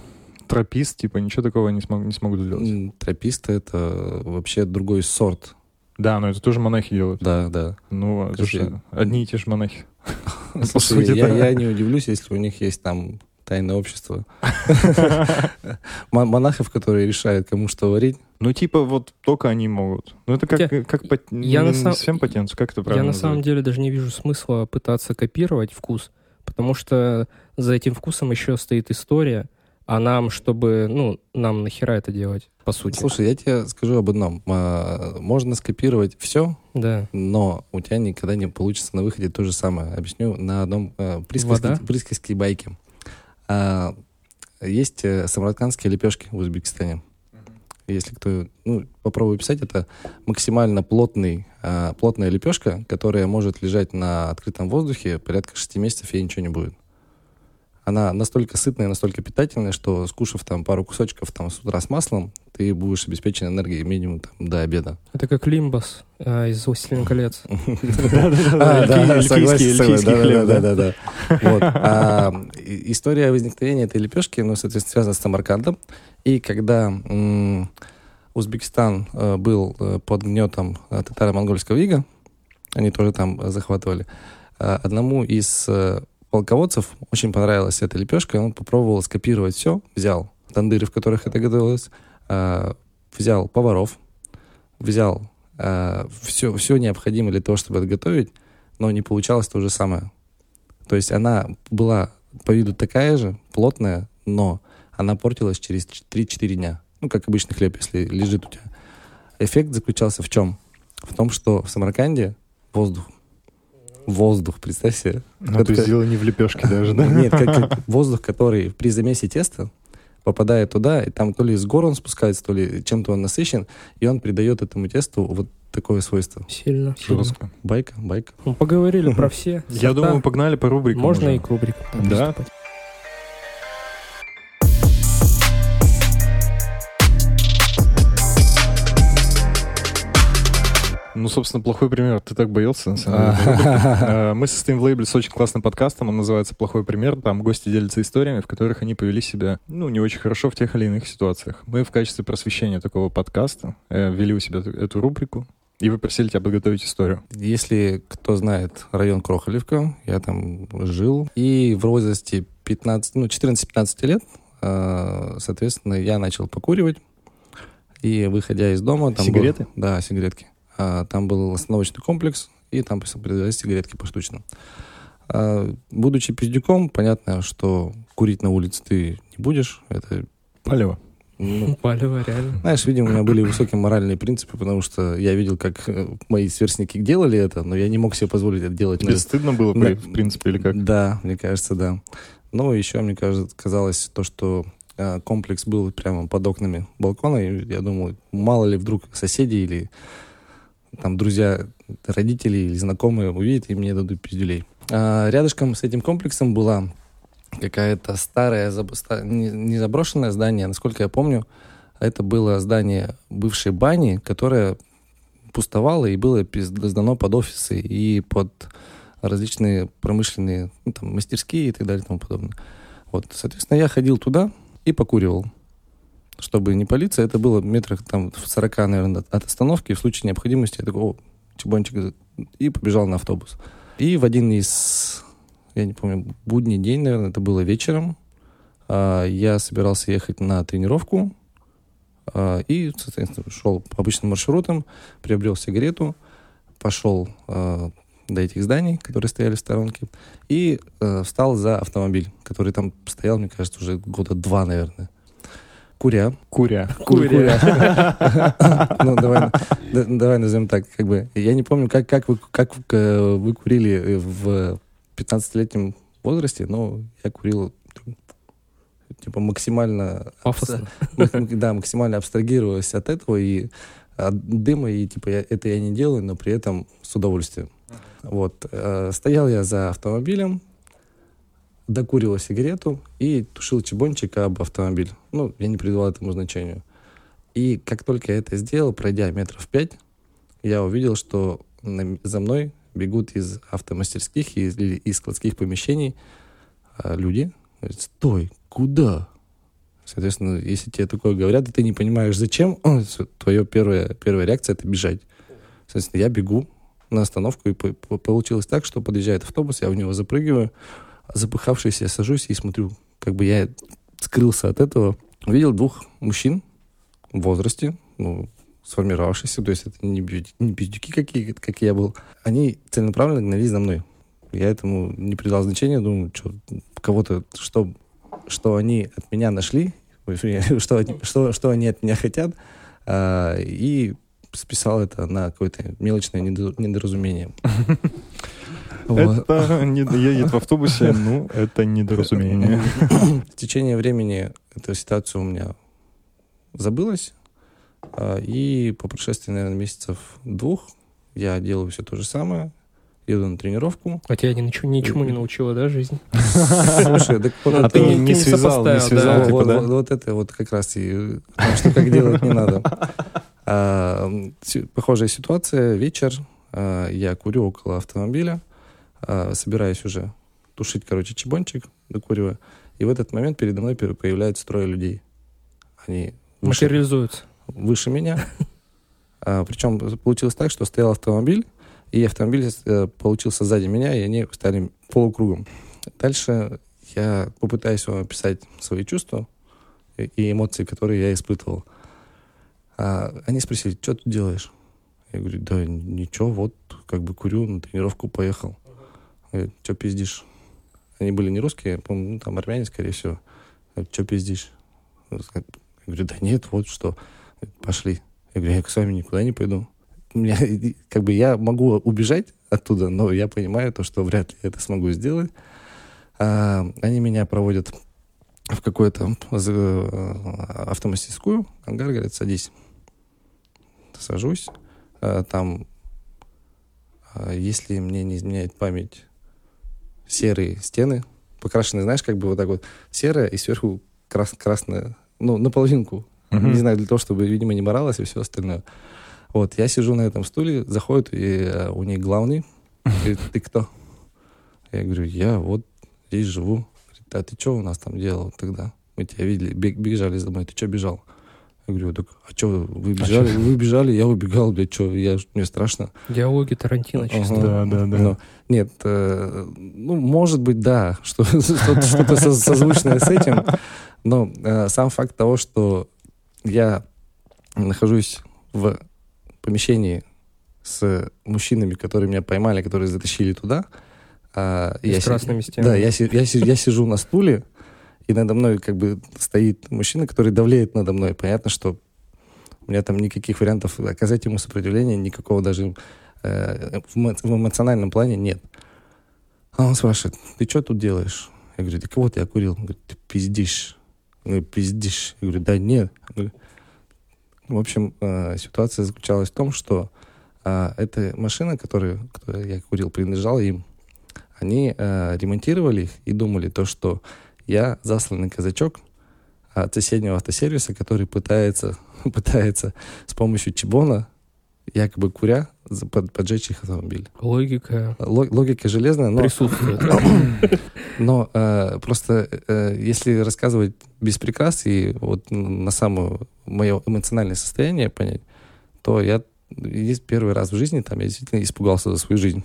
Тропист, типа, ничего такого не, смог, не смогут сделать. Трописты — это вообще другой сорт. Да, но это тоже монахи делают. Да, да. Ну, это Скажи. же одни и те же монахи. По Слушай, сути, я, да. я не удивлюсь, если у них есть там тайное общество. Мо- Монахов, которые решают, кому что варить. Ну, типа, вот только они могут. Ну, это как, Я- как я на сам- совсем патент, как это Я правильно на самом деле даже не вижу смысла пытаться копировать вкус, потому что за этим вкусом еще стоит история, а нам, чтобы, ну, нам нахера это делать, по сути. Слушай, я тебе скажу об одном. А, Можно скопировать все, Да. но у тебя никогда не получится на выходе то же самое. Объясню на одном э, присказке, присказке байке. А, Есть э, самаркандские лепешки в Узбекистане. Если кто, ну, попробую писать, это максимально плотный, а, плотная лепешка, которая может лежать на открытом воздухе порядка 6 месяцев, ей ничего не будет. Она настолько сытная, настолько питательная, что скушав там пару кусочков там с утра с маслом, ты будешь обеспечен энергией минимум там, до обеда. Это как Лимбас а, из «Властелина колец». А, да, История возникновения этой лепешки, ну, соответственно, связана с Самаркандом. И когда Узбекистан э, был э, под гнетом э, татаро-монгольского ига, они тоже там захватывали, одному из полководцев очень понравилась эта лепешка, он попробовал скопировать все, взял тандыры, в которых это готовилось, э, взял поваров, взял все, все необходимое для того, чтобы это готовить, но не получалось то же самое. То есть она была по виду такая же, плотная, но она портилась через 3-4 дня. Ну, как обычный хлеб, если лежит у тебя. Эффект заключался в чем? В том, что в Самарканде воздух. Воздух, представь себе. Ну, то есть дело не в лепешке даже, да? Нет, как, как воздух, который при замесе теста попадает туда, и там то ли с гор он спускается, то ли чем-то он насыщен, и он придает этому тесту вот такое свойство. Сильно. Жестко. Байка, байка. Ну, поговорили про все. Я думаю, погнали по рубрикам Можно и к рубрикам Да? Ну, собственно, плохой пример. Ты так боялся, на самом деле. Э, Мы состоим в лейбле с очень классным подкастом, он называется «Плохой пример». Там гости делятся историями, в которых они повели себя, ну, не очень хорошо в тех или иных ситуациях. Мы в качестве просвещения такого подкаста э, ввели у себя эту- рубрику и попросили тебя подготовить историю. Если кто знает район Крохолевка, я там жил. И в возрасте 15, ну, 14-15 лет, э, соответственно, я начал покуривать. И выходя из дома... Там был- Сигареты? да, сигаретки. А, там был остановочный комплекс, и там продавались сигаретки поштучно. А, будучи пиздюком, понятно, что курить на улице ты не будешь. Это, Палево. ну, Палево, реально. знаешь, видимо, у меня были высокие моральные принципы, потому что я видел, как э, мои сверстники делали это, но я не мог себе позволить это делать. Тебе стыдно было, Да. в принципе, или как? Да, мне кажется, да. Ну, еще, мне кажется, казалось то, что э, комплекс был прямо под окнами балкона, и я думал, мало ли вдруг соседи или там друзья, родители или знакомые увидят и мне дадут пиздюлей. А, рядышком с этим комплексом была какая-то старая, не, заброшенное здание, насколько я помню, это было здание бывшей бани, которое пустовало и было сдано под офисы и под различные промышленные ну, там, мастерские и так далее и тому подобное. Вот, соответственно, я ходил туда и покуривал. Чтобы не палиться, это было метрах там в 40, наверное, от- от остановки. В случае необходимости я такой, о, чебончик, и побежал на автобус. И в один из, я не помню, будний день, наверное, это было вечером, а, я собирался ехать на тренировку, а, и, соответственно, шел по обычным маршрутам, приобрел сигарету, пошел а, до этих зданий, которые стояли в сторонке, и э, встал за автомобиль, который там стоял, мне кажется, уже года два, наверное. Куря. Куря. Куря. Ну, давай, да- давай назовем так, как бы. Я не помню, как, как, вы, как э, вы курили в 15-летнем возрасте, но я курил типа максимально Пафосно. Да, максимально абстрагировалась от этого и от дыма, и типа я, это я не делаю, но при этом с удовольствием. Вот. э, стоял я за автомобилем, докуривал сигарету и тушил чебончик об автомобиль. Ну, я не придавал этому значению. И как только я это сделал, пройдя метров пять, я увидел, что на- за мной бегут из автомастерских и из, или из складских помещений а, люди. Говорят, стой, куда? Соответственно, если тебе такое говорят, и ты не понимаешь, зачем, твоя первая, первая реакция — это бежать. Соответственно, я бегу на остановку, и по- по- получилось так, что подъезжает автобус, я в него запрыгиваю, запыхавшись, я сажусь и смотрю, как бы я скрылся от этого. Увидел двух мужчин в возрасте, ну, сформировавшихся, то есть это не, бью- какие, как я был. Они целенаправленно гнались за мной. Я этому не придал значения, думаю, что кого-то, что, что они от меня нашли, что, что, что они от меня хотят, а, и списал это на какое-то мелочное недо- недоразумение. Это не- едет в автобусе, ну, это недоразумение. В течение времени эта ситуация у меня забылась, а, и по прошествии, наверное, месяцев двух я делаю все то же самое, еду на тренировку. А тебя ничего, ничему не научила, да, жизнь? Слушай, так вот А это- ты не, не не связал, не связал, да. типа, вот, да? вот- вот это вот как раз и потому что как делать не надо. А, Похожая ситуация. Вечер. а, Я курю около автомобиля. А, Собираюсь уже тушить, короче, чебончик, докуриваю. И в этот момент передо мной появляются трое людей. Они выше, Материализуется. выше меня. А, Причем получилось так, что стоял автомобиль, и автомобиль э, получился сзади меня, и они стали полукругом. Дальше я попытаюсь вам описать свои чувства и- и эмоции, которые я испытывал. А, Они спросили, что ты делаешь? Я говорю, да ничего, вот как бы курю, на тренировку поехал. Что пиздишь? Они были не русские, по-моему, ну, там армяне, скорее всего. Что пиздишь? Я говорю, да нет, вот что. Пошли. Я говорю, я с вами никуда не пойду. Меня, как бы я могу убежать оттуда, но я понимаю то, что вряд ли это смогу сделать. А, они меня проводят в какую-то э, автомастерскую. Ангар говорят, садись. Сажусь. А, там, а, если мне не изменяет память, серые стены, покрашенные, знаешь, как бы вот так вот серая и сверху крас- красная, ну, наполовинку. Мгм. Не знаю, для того, чтобы, видимо, не моралось и все остальное. Вот, я сижу на этом стуле, заходит, и э, у них главный, говорит, ты кто? Я говорю, я вот здесь живу. Говорит, а ты что у нас там делал тогда? Мы тебя видели, бег- бежали за мной, ты что бежал? Я говорю, так, а что, вы бежали? Вы бежали, я убегал, блядь, что, я, мне страшно. Диалоги Тарантино чисто. Ага. Да, да, да. Но- нет, э, ну, может быть, да, что, что- что-то со- созвучное с этим, но э, сам факт того, что я нахожусь в помещении с мужчинами, которые меня поймали, которые затащили туда, а, И я с красными стенами. да, я, я, я сижу на стуле, и надо мной как бы стоит мужчина, который давлеет надо мной. Понятно, что у меня там никаких вариантов оказать ему сопротивление, никакого даже э, в, эмо- в эмоциональном плане нет. А он спрашивает, ты что тут делаешь? Я говорю, так вот я курил. Он говорит, ты пиздишь. Я пиздишь. Я говорю, да нет. Говорю, в общем, э, ситуация заключалась в том, что э, эта машина, которую, которую я курил, принадлежала им. Они э, ремонтировали их и думали то, что я засланный казачок от соседнего автосервиса, который пытается, пытается с помощью чебона, якобы куря, поджечь их автомобиль. Логика Ло- логика железная, но, присутствует. но э, просто э, если рассказывать без прикрас и вот на самое мое эмоциональное состояние понять, то я есть первый раз в жизни там я действительно испугался за свою жизнь.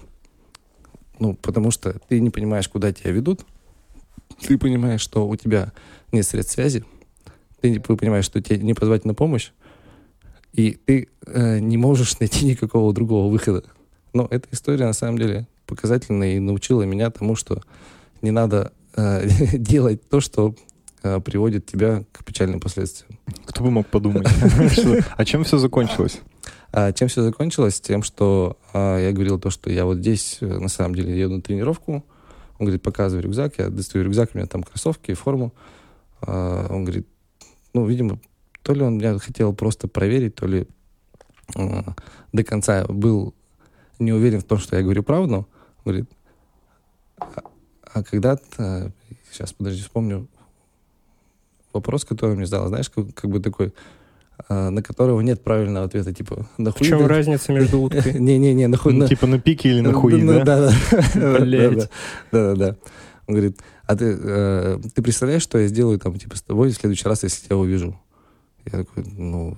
Ну, потому что ты не понимаешь, куда тебя ведут, ты понимаешь, что у тебя нет средств связи, ты понимаешь, что тебе не позвать на помощь, и ты э, не можешь найти никакого другого выхода. Но эта история на самом деле показательная и научила меня тому, что не надо э, делать то, что э, приводит тебя к печальным последствиям. Кто бы мог подумать? А чем все закончилось? А чем все закончилось? Тем, что а, я говорил то, что я вот здесь э, на самом деле еду на тренировку. Он говорит, показывай рюкзак. Я достаю рюкзак, у меня там кроссовки, форму. А, он говорит, ну, видимо, то ли он меня хотел просто проверить, то ли а, до конца был не уверен в том, что я говорю правду. Он говорит, а, а когда-то, сейчас, подожди, вспомню вопрос, который он мне задал, знаешь, как, как бы такой, а, на которого нет правильного ответа, типа, В нахуй... чем ты- разница между уткой? Не-не-не, нахуй... Ну, на- Типа на пике или на хуи, ну, да? Да, Блядь. да, да. Он говорит, а ты, э, ты представляешь, что я сделаю там, типа, с тобой в следующий раз, если тебя увижу? Я такой, ну,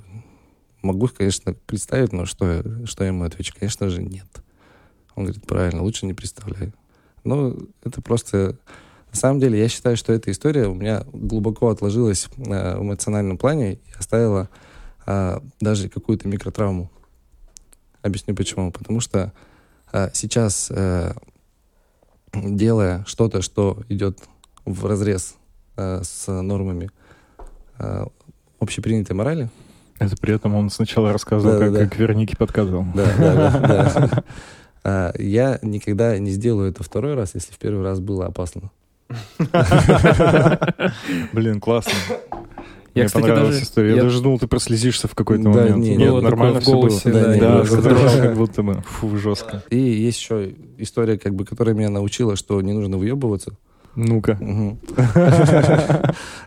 могу, конечно, представить, но что, что я ему отвечу? Конечно же, нет. Он говорит, правильно, лучше не представляю. Ну, это просто... На самом деле, я считаю, что эта история у меня глубоко отложилась э, в эмоциональном плане и оставила а, даже какую-то микротравму. Объясню почему. Потому что а, сейчас, э, делая что-то, что идет в разрез э, с нормами э, общепринятой морали, Это при этом он сначала рассказывал, как Да-да-да. к Вернике подкатывал. да, да, да, да. А, я никогда не сделаю это второй раз, если в первый раз было опасно. Блин, классно. Я, Мне кстати, понравилась даже- история. Я, я- даже думал, ты прослезишься в какой-то Да, момент. не, Нет, не, Было нормально в все было. голосе, Да, да, Да, задрожал как будто бы. Фу, жестко. И есть еще история, как бы, которая меня научила, что не нужно выебываться. Ну-ка.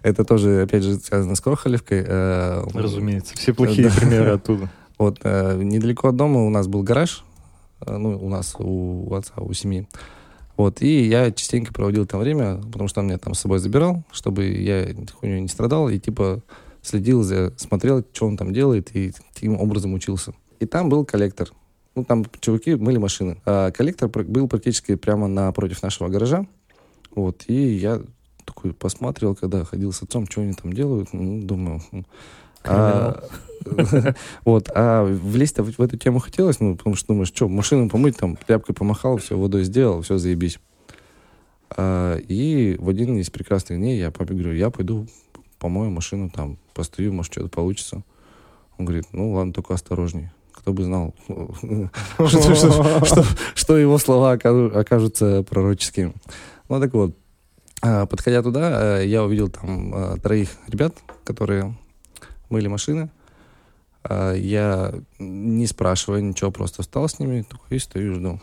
Это тоже, опять же, связано с Крохолевкой. Э, Разумеется. Все плохие примеры оттуда. Вот э, недалеко от дома у нас был гараж, э, ну, у нас, у отца, у семьи. Вот, и я частенько проводил там время, потому что он меня там с собой забирал, чтобы я хуйней не страдал, и типа следил, за, смотрел, что он там делает, и таким образом учился. И там был коллектор. Ну, там чуваки мыли машины. А коллектор был практически прямо напротив нашего гаража. Вот, и я такой посматривал, когда ходил с отцом, что они там делают. Ну, думаю, м. А, вот, а влезть-то в эту тему хотелось, ну, потому что думаешь, что, машину помыть, там, тряпкой помахал, все, водой сделал, все, заебись. А, и в один из прекрасных дней я папе говорю, я пойду помою машину, там, постою, может, что-то получится. Он говорит, ну, ладно, только осторожней. Кто бы знал, что- его слова окажу- окажутся пророческими. Ну, так вот, а, подходя туда, э, я увидел там а, троих ребят, которые мыли машины. А, Я, не спрашивая ничего, просто встал с ними, и стою, жду.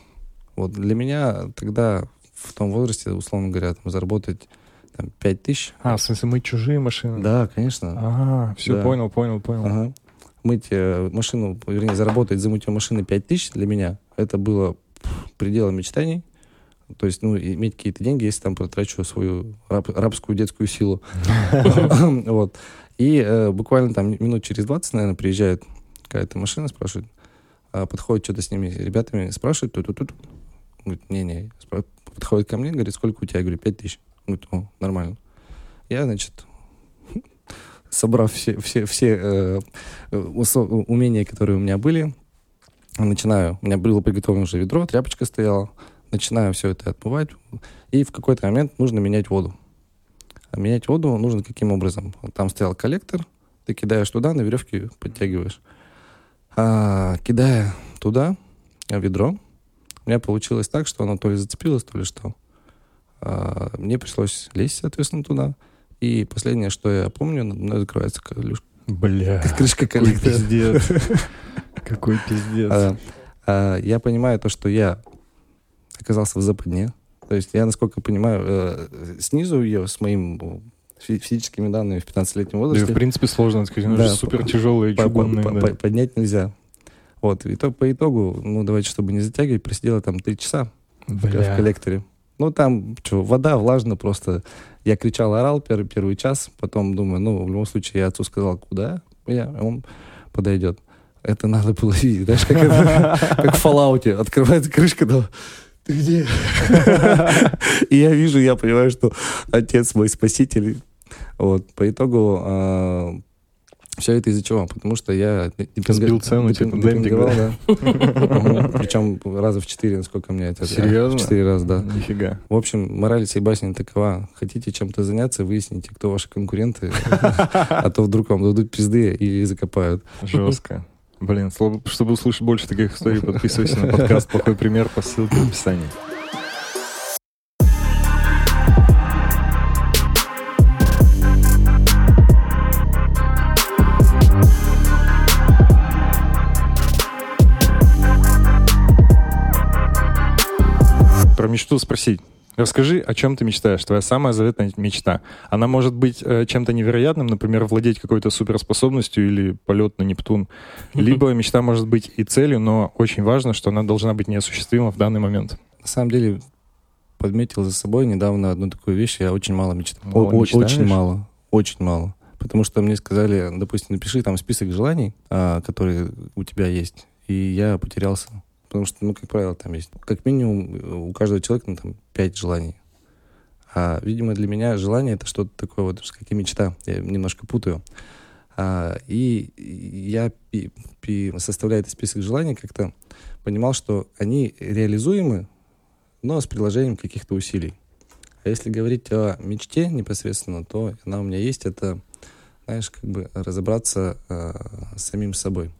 Вот для меня тогда, в том возрасте, условно говоря, там, заработать там, 5 тысяч. А, в смысле, мы чужие машины? Да, конечно. Ага, все, Да. понял, понял, понял. Ага. Мыть э, машину, вернее, заработать за мытье машины 5 тысяч для меня, это было пределом мечтаний. То есть, ну, иметь какие-то деньги, если там потрачу свою раб- рабскую детскую силу. Вот. И э, буквально там минут через 20, наверное, приезжает какая-то машина, спрашивает, а, подходит что-то с ними, ребятами, спрашивает, тут, тут, тут. Говорит, не-не. Подходит ко мне, говорит, сколько у тебя? Я говорю, 5 тысяч. Говорит, о, нормально. Я, значит, собрав все, все, все э, умения, которые у меня были, начинаю, у меня было приготовлено уже ведро, тряпочка стояла, начинаю все это отмывать, и в какой-то момент нужно менять воду. А менять воду нужно каким образом? Там стоял коллектор, ты кидаешь туда, на веревке подтягиваешь. А, кидая туда ведро, у меня получилось так, что оно то ли зацепилось, то ли что. А, мне пришлось лезть, соответственно, туда. И последнее, что я помню, надо мной закрывается колюш- Бля. крышка Какой коллектора. пиздец. Какой пиздец. А, а, я понимаю то, что я оказался в западне. То есть я, насколько понимаю, э, снизу ее с моим э, фи- физическими данными в 15-летнем Да, и, возрасте в принципе, сложно сказать. Они Да, же супер тяжелые, по- по- по- да. по- поднять нельзя. Вот, и то, по итогу, ну, давайте, чтобы не затягивать, просидела там три часа в Бля. коллекторе. Ну, там, что, вода, влажно просто. Я кричал, орал первый, первый час, потом думаю, ну, в любом случае, я отцу сказал, куда я, он подойдет. Это надо было видеть, знаешь, как, это, как в Fallout. Открывается крышка, да, ты где? И я вижу, я понимаю, что отец мой спаситель. Вот, по итогу все это из-за чего? Потому что я Сбил цену, типа, демпинг- демпинговал, да. Причем раза в четыре, насколько мне это... Серьезно? В четыре раза, да. Нифига. В общем, мораль всей басни такова. Хотите чем-то заняться, выясните, кто ваши конкуренты, а то вдруг вам дадут пизды и закопают. Жестко. Блин, чтобы услышать больше таких историй, подписывайся на подкаст «Плохой пример» по ссылке в описании. Про мечту спросить. Расскажи, о чем ты мечтаешь, твоя самая заветная мечта. Она может быть э, чем-то невероятным, например, владеть какой-то суперспособностью или полет на Нептун. Либо мечта может быть и целью, но очень важно, что она должна быть неосуществима в данный момент. На самом деле, подметил за собой недавно одну такую вещь. Я очень мало мечтаю. Мало О- мечтаешь? Очень мало. Очень мало. Потому что мне сказали, допустим, напиши там список желаний, а, которые у тебя есть. И я потерялся. Потому что, ну, как правило, там есть как минимум у каждого человека ну, там пять желаний. А, видимо, для меня желание это что-то такое вот, как и мечта. Я немножко путаю. А, и я, пи- пи- составляя этот список желаний, как-то понимал, что они реализуемы, но с приложением каких-то усилий. А если говорить о мечте непосредственно, то она у меня есть. Это, знаешь, как бы разобраться э, с самим собой.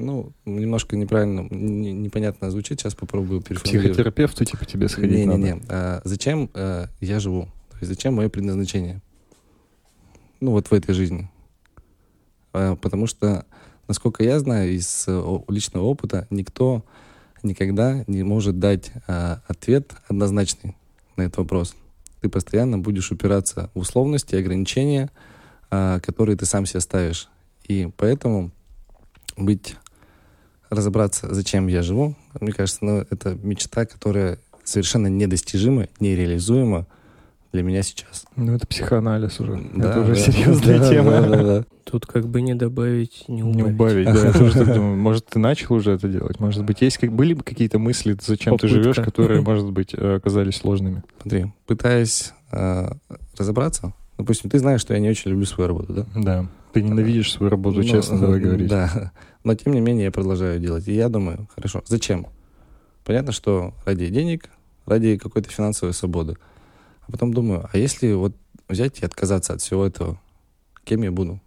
Ну, немножко неправильно, не- непонятно звучит. Сейчас попробую переформулировать. Психотерапевту типа тебе сходить надо. Не-не-не. А зачем э, я живу? То есть зачем мое предназначение? ну вот в этой жизни. А, потому что, насколько я знаю из э, личного опыта, никто никогда не может дать а, ответ однозначный на этот вопрос. Ты постоянно будешь упираться в условности, ограничения, а, которые ты сам себе ставишь. И поэтому быть, разобраться, зачем я живу, мне кажется, ну, это мечта, которая совершенно недостижима, нереализуема для меня сейчас. Ну, это психоанализ уже. Да, это уже да. серьезная Да, тема. да, да, да. Тут как бы не добавить, не убавить. Не убавить, да. Я тоже так думаю. Может, ты начал уже это делать? Может быть, есть как были бы какие-то мысли, зачем ты живешь, которые, может быть, э, оказались сложными? Смотри, пытаясь э, разобраться, допустим, ты знаешь, что я не очень люблю свою работу, да? Да. Ты ненавидишь свою работу, Ну, честно, давай говорить. Да. Но тем не менее я продолжаю делать. И я думаю, хорошо, зачем? Понятно, что ради денег, ради какой-то финансовой свободы. А потом думаю, а если вот взять и отказаться от всего этого, кем я буду?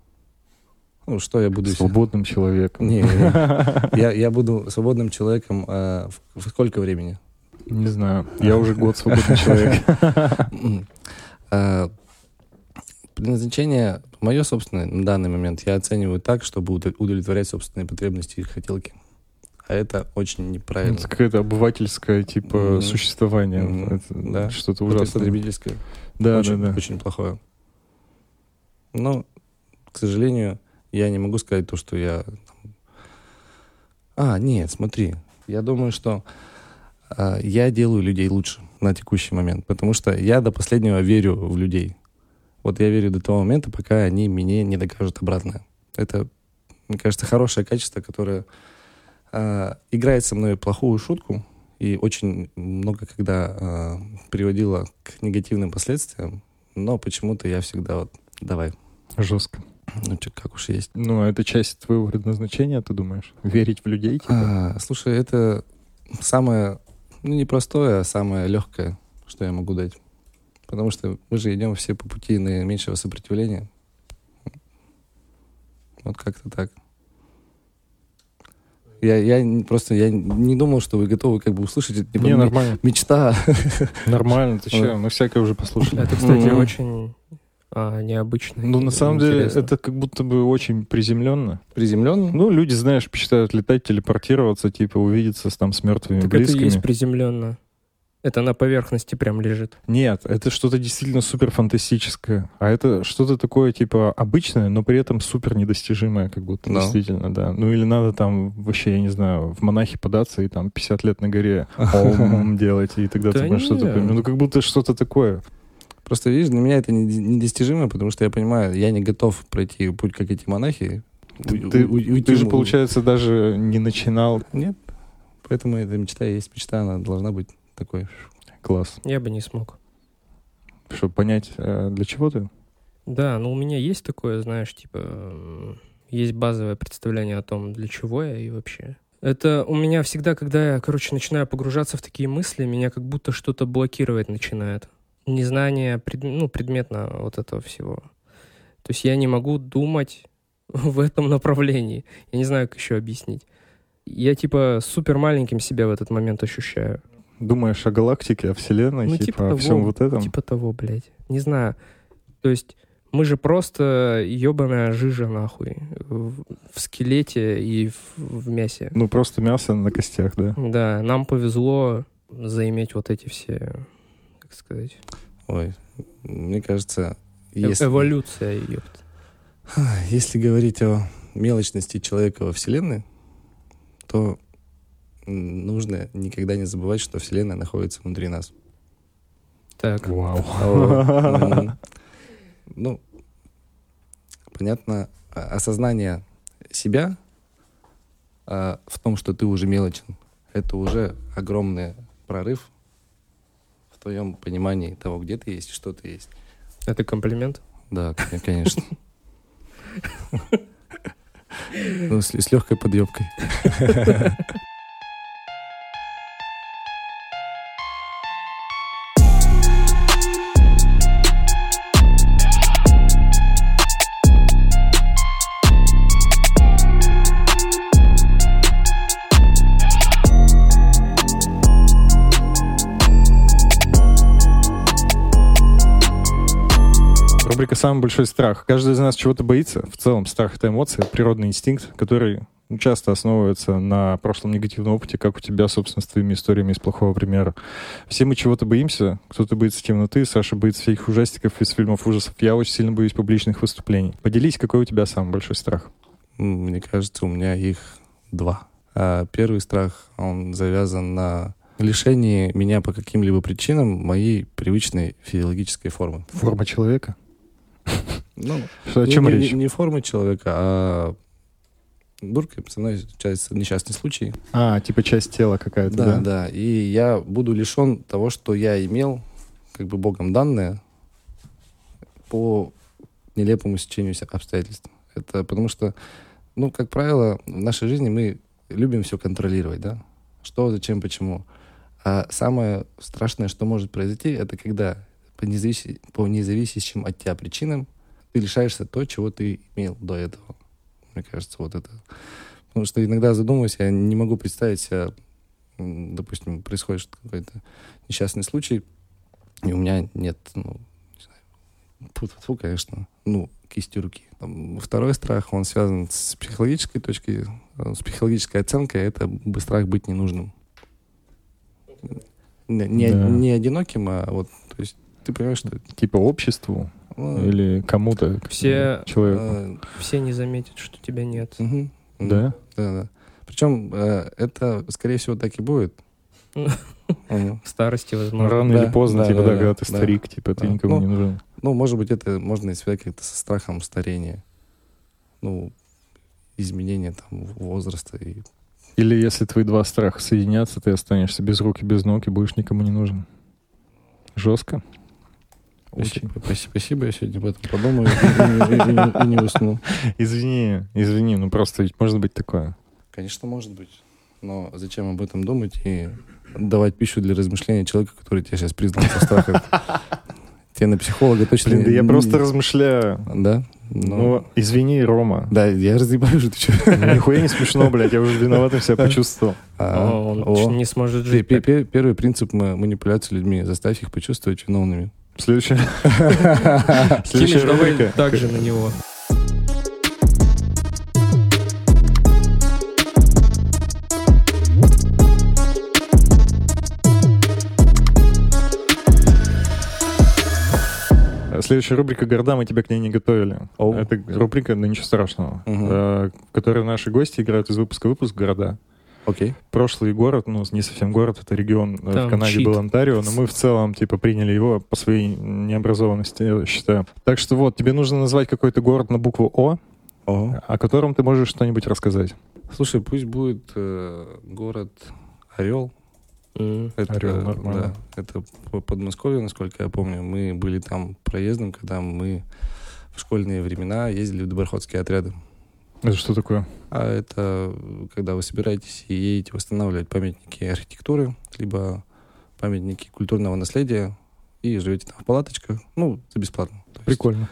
Ну, что я буду... Свободным человеком. Не, не. я, я буду свободным человеком э, в, в сколько времени? Не знаю. Я уже год свободный человек. Э, Предназначение мое собственное на данный момент я оцениваю так, чтобы удо- удовлетворять собственные потребности и хотелки. А это очень неправильно. Это какое-то обывательское, типа, Мгм. существование. Мгм. Это Да. Что-то ужасное. потребительское. Да, очень, да, да. очень плохое. Но, к сожалению, я не могу сказать то, что я... А, нет, смотри. Я думаю, что а, я делаю людей лучше на текущий момент, потому что я до последнего верю в людей. Вот я верю до того момента, пока они мне не докажут обратное. Это, мне кажется, хорошее качество, которое а, играет со мной плохую шутку и очень много когда а, приводило к негативным последствиям, но почему-то я всегда вот давай, Жестко. ну чё, как уж есть. Ну, а это часть твоего предназначения, ты думаешь? Верить в людей, типа? А, слушай, это самое, ну не простое, а самое легкое, что я могу дать. Потому что мы же идем все по пути наименьшего сопротивления. Вот как-то так. Я, я просто я не думал, что вы готовы как бы услышать это. Типа, Не, нормально. Мечта. Нормально, ты че? Мы всякое уже послушали. Это, кстати, очень а, необычно. Ну, на самом деле, это как будто бы очень приземленно. Приземлен. Ну, люди, знаешь, мечтают летать, телепортироваться, типа, увидеться с, там с мертвыми Так это есть приземленно. Это на поверхности прям лежит. Нет, это что-то действительно супер фантастическое. А это что-то такое, типа, обычное, но при этом супер недостижимое, как будто, Да. действительно, да. Ну, или надо там вообще, я не знаю, в монахи податься и там 50 лет на горе ом делать, и тогда Да ты что-то не. поймешь. Ну, как будто что-то такое. Просто, видишь, для меня это не- недостижимо, потому что я понимаю, я не готов пройти путь, как эти монахи. Ты, У- ты- у- уйти ты же, получается, даже не начинал. Нет. Поэтому эта мечта есть мечта, она должна быть такой. Класс. Я бы не смог. Чтобы понять, э, для чего ты. Да, ну у меня есть такое, знаешь, типа, есть базовое представление о том, для чего я и вообще. Это у меня всегда, когда я, короче, начинаю погружаться в такие мысли, меня как будто что-то блокировать начинает. Незнание, пред- ну, предметно вот этого всего. То есть я не могу думать в этом направлении. Я не знаю, как еще объяснить. Я, типа, супер маленьким себя в этот момент ощущаю. Думаешь о галактике, о Вселенной, Ну, типа, типа о всем вот этом. Типа того, блядь. Не знаю. То есть мы же просто ебаная жижа, нахуй. В, в скелете и в, в мясе. Ну, просто мясо на костях, да. Да, нам повезло заиметь вот эти все, как сказать, Ой, мне кажется, э- если, эволюция, ёпт. если говорить о мелочности человека во Вселенной, то нужно никогда не забывать, что Вселенная находится внутри нас. Так, Вау. Ну, понятно, а- осознание себя а, в том, что ты уже мелочен, это уже огромный прорыв в твоем понимании того, где ты есть и что ты есть. это комплимент? Да, кон- конечно. Ну, с, с легкой подъебкой. «Самый большой страх». Каждый из нас чего-то боится. В целом, страх — это эмоция, природный инстинкт, который часто основывается на прошлом негативном опыте, как у тебя, собственно, с твоими историями из плохого примера. Все мы чего-то боимся. Кто-то боится темноты, Саша боится всяких ужастиков из фильмов ужасов. Я очень сильно боюсь публичных выступлений. Поделись, какой у тебя самый большой страх? Мне кажется, у меня их два. А первый страх, он завязан на лишении меня по каким-либо причинам моей привычной физиологической формы. Форма человека? Ну, Что, о чем не- речь? не- не формы человека, а дурка мной случается несчастный случай. А, типа часть тела какая-то, Да, да? да. И я буду лишен того, что я имел, как бы богом данное, по нелепому стечению обстоятельств. Это потому что, ну, как правило, в нашей жизни мы любим все контролировать, да? Что, зачем, почему. А самое страшное, что может произойти, это когда по, независи- по независящим от тебя причинам ты лишаешься то, чего ты имел до этого. Мне кажется, вот это. Потому что иногда задумываюсь, я не могу представить себя, допустим, происходит какой-то несчастный случай, и у меня нет, ну, не знаю, фу конечно, ну, кисти руки. Второй страх, он связан с психологической точки, э, с психологической оценкой, это страх быть ненужным. Не, не, Да. не одиноким, а вот, то есть ты понимаешь, что... Типа обществу или кому-то? Все- Человеку? э, Все не заметят, что тебя нет. мгм. Да? Да, да. Причем э, это, скорее всего, так и будет. В старости, возможно. рано да, или поздно, да, типа, да, да, да, когда ты старик, типа, ты никому Ну, не нужен. Ну, может быть, это можно и связать как-то со страхом старения. Ну, изменения там возраста. И... Или если твои два страха соединятся, ты останешься без рук и без ног и будешь никому не нужен. Жестко. Очень. Спасибо, спасибо, спасибо, я сегодня об этом подумаю и, и- и- и не- усну. Извини, извини, ну просто ведь может быть такое. Конечно, может быть. Но зачем об этом думать и давать пищу для размышления человека, который тебя сейчас признал со страхом? Тебе на психолога точно... Блин, да я просто размышляю. Да? Ну, извини, Рома. Да, я разъебаю же, ты что? Нихуя не смешно, блядь, я уже виноватым себя почувствовал. А, он о. не сможет жить. Первый принцип ма- манипуляции людьми. Заставь их почувствовать виновными. Следующая, следующая рубрика. так же на него. Следующая рубрика «Города, мы тебя к ней не готовили». Оу. Это рубрика, да ничего страшного, э, в которой наши гости играют из выпуска в выпуск «Города». Окей. Прошлый город, ну, не совсем город, это регион э, Там в Канаде чит. был Онтарио, но мы в целом, типа, приняли его по своей необразованности, я считаю. Так что вот, тебе нужно назвать какой-то город на букву О, Ого. о котором ты можешь что-нибудь рассказать. Слушай, пусть будет э, город Орел. Это, Орел, нормально. да, это по- Подмосковье, насколько я помню. Мы были там проездом, когда мы в школьные времена ездили в доброходские отряды. Это что такое? А это э, когда вы собираетесь и едете восстанавливать памятники архитектуры, либо памятники культурного наследия, и живете там в палаточках, ну, за бесплатно. То есть, Прикольно.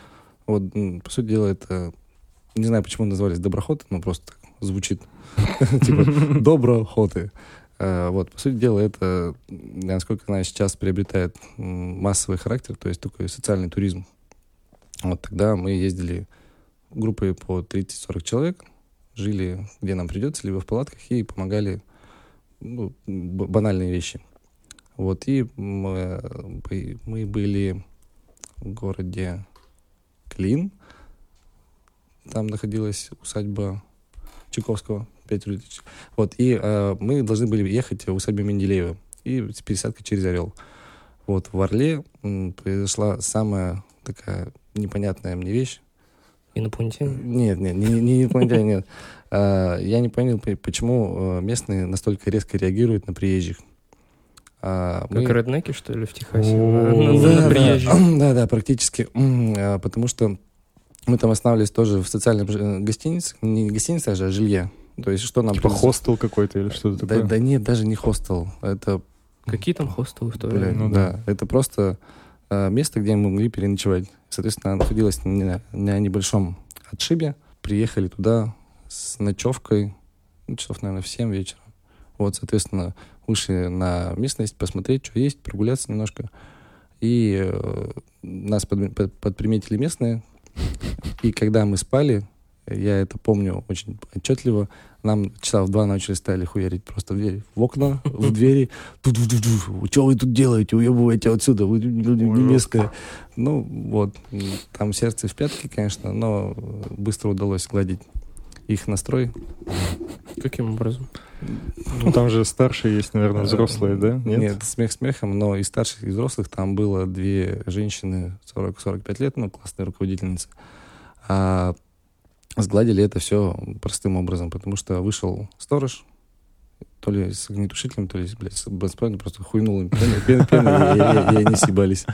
Вот, по сути дела, это... Не знаю, почему назвались доброходы, но просто так звучит. Типа, доброходы. Э, Вот, по сути дела, это, я насколько знаю, сейчас приобретает массовый характер, то есть такой социальный туризм. Вот тогда мы ездили группой по 30-40 человек, жили где нам придется, либо в палатках, и помогали ну, банальные вещи. Вот, и мы, бы- мы были в городе Клин. Там находилась усадьба Чайковского, 5 улиц. Вот, и э, мы должны были ехать в усадьбу Менделеева и с пересадкой через Орел. Вот, в Орле м, произошла самая такая непонятная мне вещь. Инопланетяне. Нет, нет, не, не инопланетяне, нет. А, Я не понял, по- почему э, местные настолько резко реагируют на приезжих. А, Как мы- реднеки, что ли, в Техасе? На- да, приезжих. да, да, практически. А, Потому что мы там останавливались тоже в социальной э, гостинице, не гостинице, даже, а жилье. То есть что нам... Типа хостел какой-то или что-то такое? да нет, даже не хостел. Это, Какие там хостелы в то время? ну да. Это просто э, место, где мы могли переночевать. Соответственно, находилось на, на небольшом отшибе. Приехали туда с ночевкой, ну, часов, наверное, в 7 вечера. Вот, соответственно, вышли на местность, посмотреть, что есть, прогуляться немножко. И э, нас под- под- подприметили местные. И когда мы спали, я это помню очень отчетливо, нам часа в два начали стали хуярить просто в двери, в окна, в двери. Тут, что вы тут делаете? Уебывайте отсюда, вы люди не местные. Ну, вот, там сердце в пятки, конечно, но быстро удалось сгладить их настрой. Каким образом? Ну, там же старшие есть, наверное, взрослые, да? Нет, смех смехом, но из старших, и взрослых там было две женщины 40-45 лет, ну, классные руководительницы. А сгладили это все простым образом, потому что вышел сторож, то ли с огнетушителем, то ли, блядь, с бензопилой, просто хуйнул им пеной, пеной, пеной, и, и- и они съебались.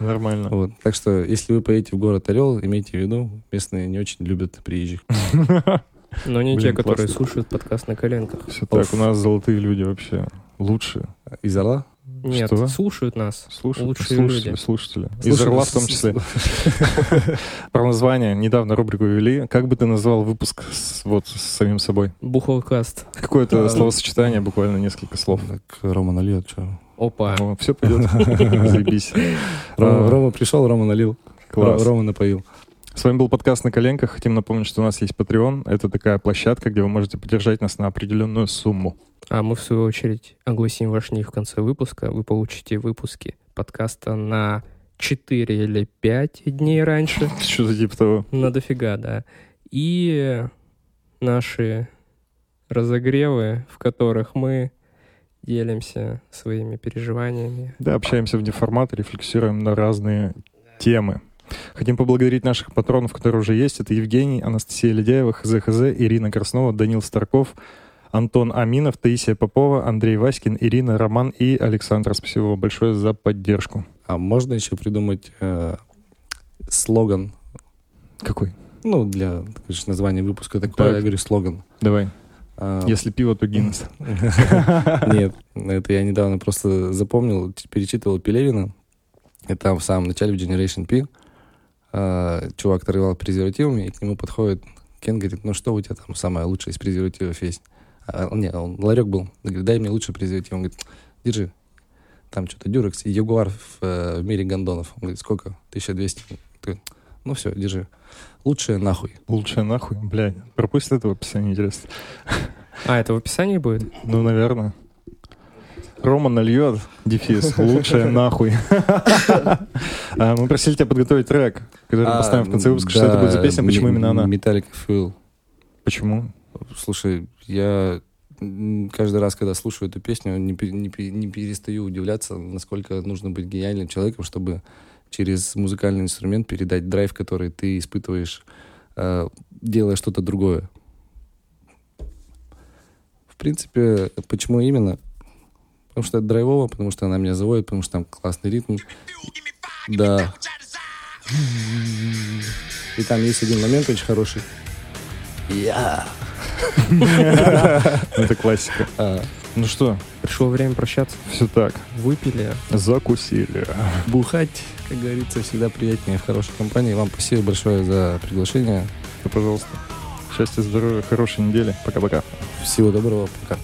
Нормально. Вот. Так что, если вы поедете в город Орел, имейте в виду, местные не очень любят приезжих. Но не Блин, те, которые слушают подкаст на коленках. Все так, у нас золотые люди вообще. Лучшие. Из Орла? Нет, Что? слушают нас. Слушай, Лучшие слушатели, люди. слушатели. Из Слушай, Орла в том числе. Про название. Недавно рубрику ввели. Как бы ты назвал выпуск с, вот с самим собой? Бухалкаст. Какое-то словосочетание, буквально несколько слов. Так, Рома нальет, что? Опа. все пойдет. Заебись. Рома, А, Рома пришел, Рома налил. Класс. Ро- Рома напоил. С вами был подкаст «На коленках». Хотим напомнить, что у нас есть Patreon. Это такая площадка, где вы можете поддержать нас на определенную сумму. А мы, в свою очередь, огласим ваш ник в конце выпуска. Вы получите выпуски подкаста на 4 или 5 дней раньше. Что-то типа того. На дофига, да. И наши разогревы, в которых мы делимся своими переживаниями. Да, общаемся в неформате, рефлексируем на разные темы. Хотим поблагодарить наших патронов, которые уже есть. Это Евгений, Анастасия Ледяева, ХЗХЗ, Ирина Краснова, Данил Старков, Антон Аминов, Таисия Попова, Андрей Васькин, Ирина, Роман и Александр. Спасибо вам большое за поддержку. А можно еще придумать э, слоган, Какой? ну, для говоришь, названия выпуска Так. я говорю слоган. Давай. А, Если пиво, то Гиннес. Нет, это я недавно просто запомнил, перечитывал Пелевина. И там в самом начале в Generation P а, чувак торговал презервативами, и к нему подходит Кен, говорит, ну что у тебя там самое лучшее из презервативов есть? А, не, он ларек был. Говорит, дай мне лучший презерватив. Он говорит, держи. Там что-то дюрекс и ягуар в, э, в мире гондонов. Он говорит, сколько? 1200. Ты, Ну все, держи. Лучшее нахуй. Лучше нахуй, блядь. Пропустит это в описании, интересно. А, это в описании будет? Ну, наверное. Рома нальет, дефис, лучшее нахуй. А, Мы просили тебя подготовить трек, который мы А, поставим в конце выпуска. Что это будет за песня, почему именно она? Металлика Fuel. Почему? Слушай, я каждый раз, когда слушаю эту песню, не, пе- не пе- не перестаю удивляться, насколько нужно быть гениальным человеком, чтобы через музыкальный инструмент передать драйв, который ты испытываешь, э, делая что-то другое. В принципе, почему именно? Потому что это драйвово, потому что она меня заводит, потому что там классный ритм. Да. И там есть один момент очень хороший. Я. Это классика. А, Ну что, Пришло время прощаться. все так. Выпили. Закусили. бухать, как говорится, всегда приятнее в хорошей компании. Вам спасибо большое за приглашение. Да, пожалуйста. Счастья, здоровья, хорошей недели. Пока-пока. Всего доброго, пока.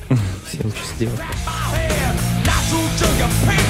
Всем счастливо. your pants.